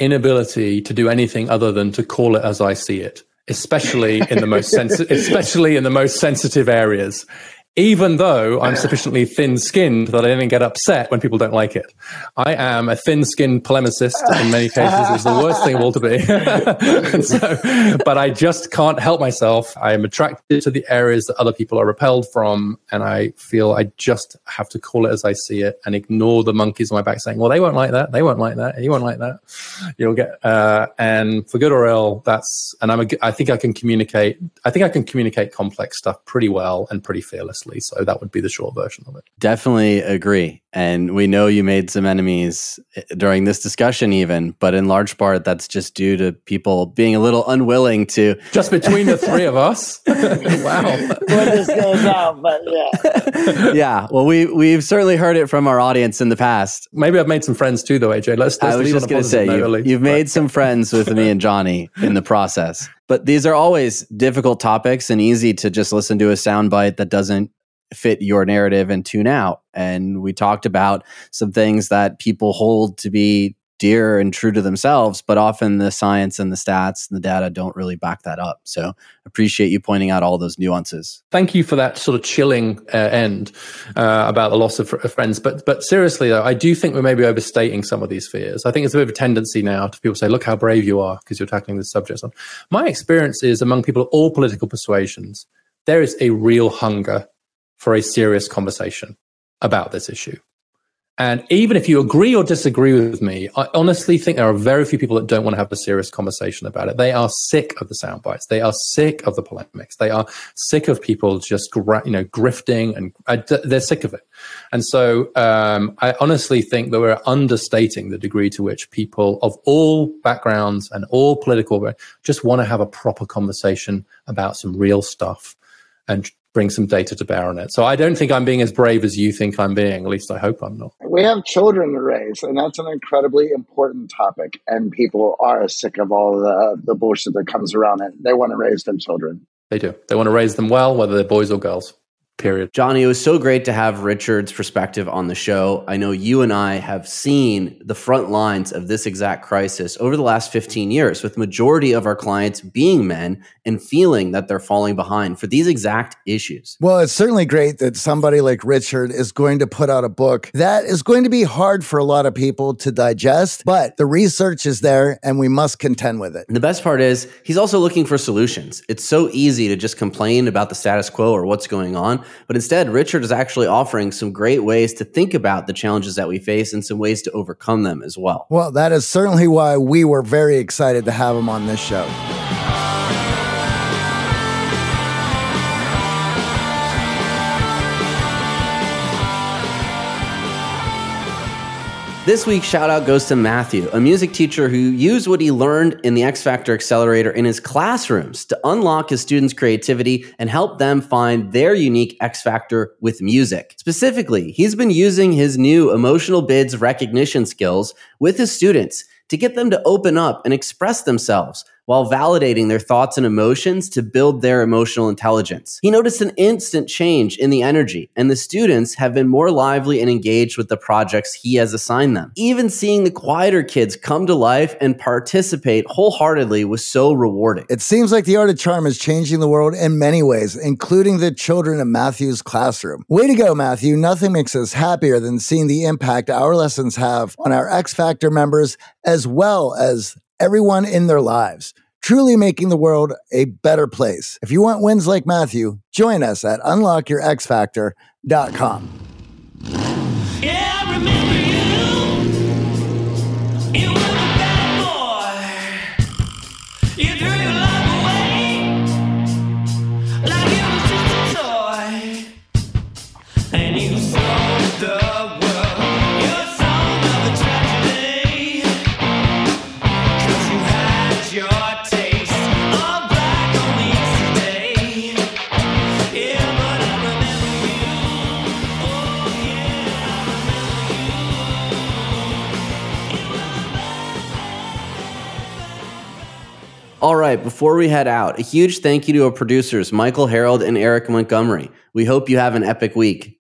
inability to do anything other than to call it as I see it, especially in the most sensitive, especially in the most sensitive areas even though I'm sufficiently thin skinned that I don't get upset when people don't like it. I am a thin skinned polemicist in many cases. It's the worst thing of all to be. so, but I just can't help myself. I am attracted to the areas that other people are repelled from. And I feel I just have to call it as I see it and ignore the monkeys on my back saying, well, they won't like that. They won't like that. You won't like that. You'll get, uh, and for good or ill, that's, and I'm a, I think I can communicate, I think I can communicate complex stuff pretty well and pretty fearlessly. So that would be the short version of it. Definitely agree. And we know you made some enemies eh, during this discussion, even, but in large part, that's just due to people being a little unwilling to. Just between the three of us. wow. when this goes out, but yeah. yeah. Well, we, we've certainly heard it from our audience in the past. Maybe I've made some friends too, though, AJ. Let's, let's I was just going to say, you, you've made some friends with me and Johnny in the process. But these are always difficult topics and easy to just listen to a soundbite that doesn't fit your narrative and tune out. And we talked about some things that people hold to be dear and true to themselves, but often the science and the stats and the data don't really back that up. So appreciate you pointing out all those nuances. Thank you for that sort of chilling uh, end uh, about the loss of, of, friends. But but seriously though, I do think we may be overstating some of these fears. I think it's a bit of a tendency now to people say, "Look how brave you are because you're tackling this subject." My experience is among people of all political persuasions, there is a real hunger for a serious conversation about this issue. And even if you agree or disagree with me, I honestly think there are very few people that don't want to have a serious conversation about it. They are sick of the sound bites. They are sick of the polemics. They are sick of people just, you know, grifting and uh, they're sick of it. And so um, I honestly think that we're understating the degree to which people of all backgrounds and all political just want to have a proper conversation about some real stuff and bring some data to bear on it. So I don't think I'm being as brave as you think I'm being. At least I hope I'm not. We have children to raise, and that's an incredibly important topic. And people are sick of all the the bullshit that comes around it. They want to raise their children. They do. They want to raise them well, whether they're boys or girls period. Johnny, it was so great to have Richard's perspective on the show. I know you and I have seen the front lines of this exact crisis over the last 15 years, with majority of our clients being men and feeling that they're falling behind for these exact issues. Well, it's certainly great that somebody like Richard is going to put out a book that is going to be hard for a lot of people to digest, but the research is there and we must contend with it. And the best part is he's also looking for solutions. It's so easy to just complain about the status quo or what's going on. But instead, Richard is actually offering some great ways to think about the challenges that we face and some ways to overcome them as well. Well, that is certainly why we were very excited to have him on this show. This week's shout out goes to Matthew, a music teacher who used what he learned in the X Factor Accelerator in his classrooms to unlock his students' creativity and help them find their unique X Factor with music. Specifically, he's been using his new emotional bids recognition skills with his students to get them to open up and express themselves while validating their thoughts and emotions to build their emotional intelligence. He noticed an instant change in the energy, and the students have been more lively and engaged with the projects he has assigned them. Even seeing the quieter kids come to life and participate wholeheartedly was so rewarding. It seems like the art of charm is changing the world in many ways, including the children in Matthew's classroom. Way to go, Matthew. Nothing makes us happier than seeing the impact our lessons have on our X Factor members as well as everyone in their lives, truly making the world a better place. If you want wins like Matthew, join us at unlockyourxfactor.com. All right, before we head out, a huge thank you to our producers, Michael Harold and Eric Montgomery. We hope you have an epic week.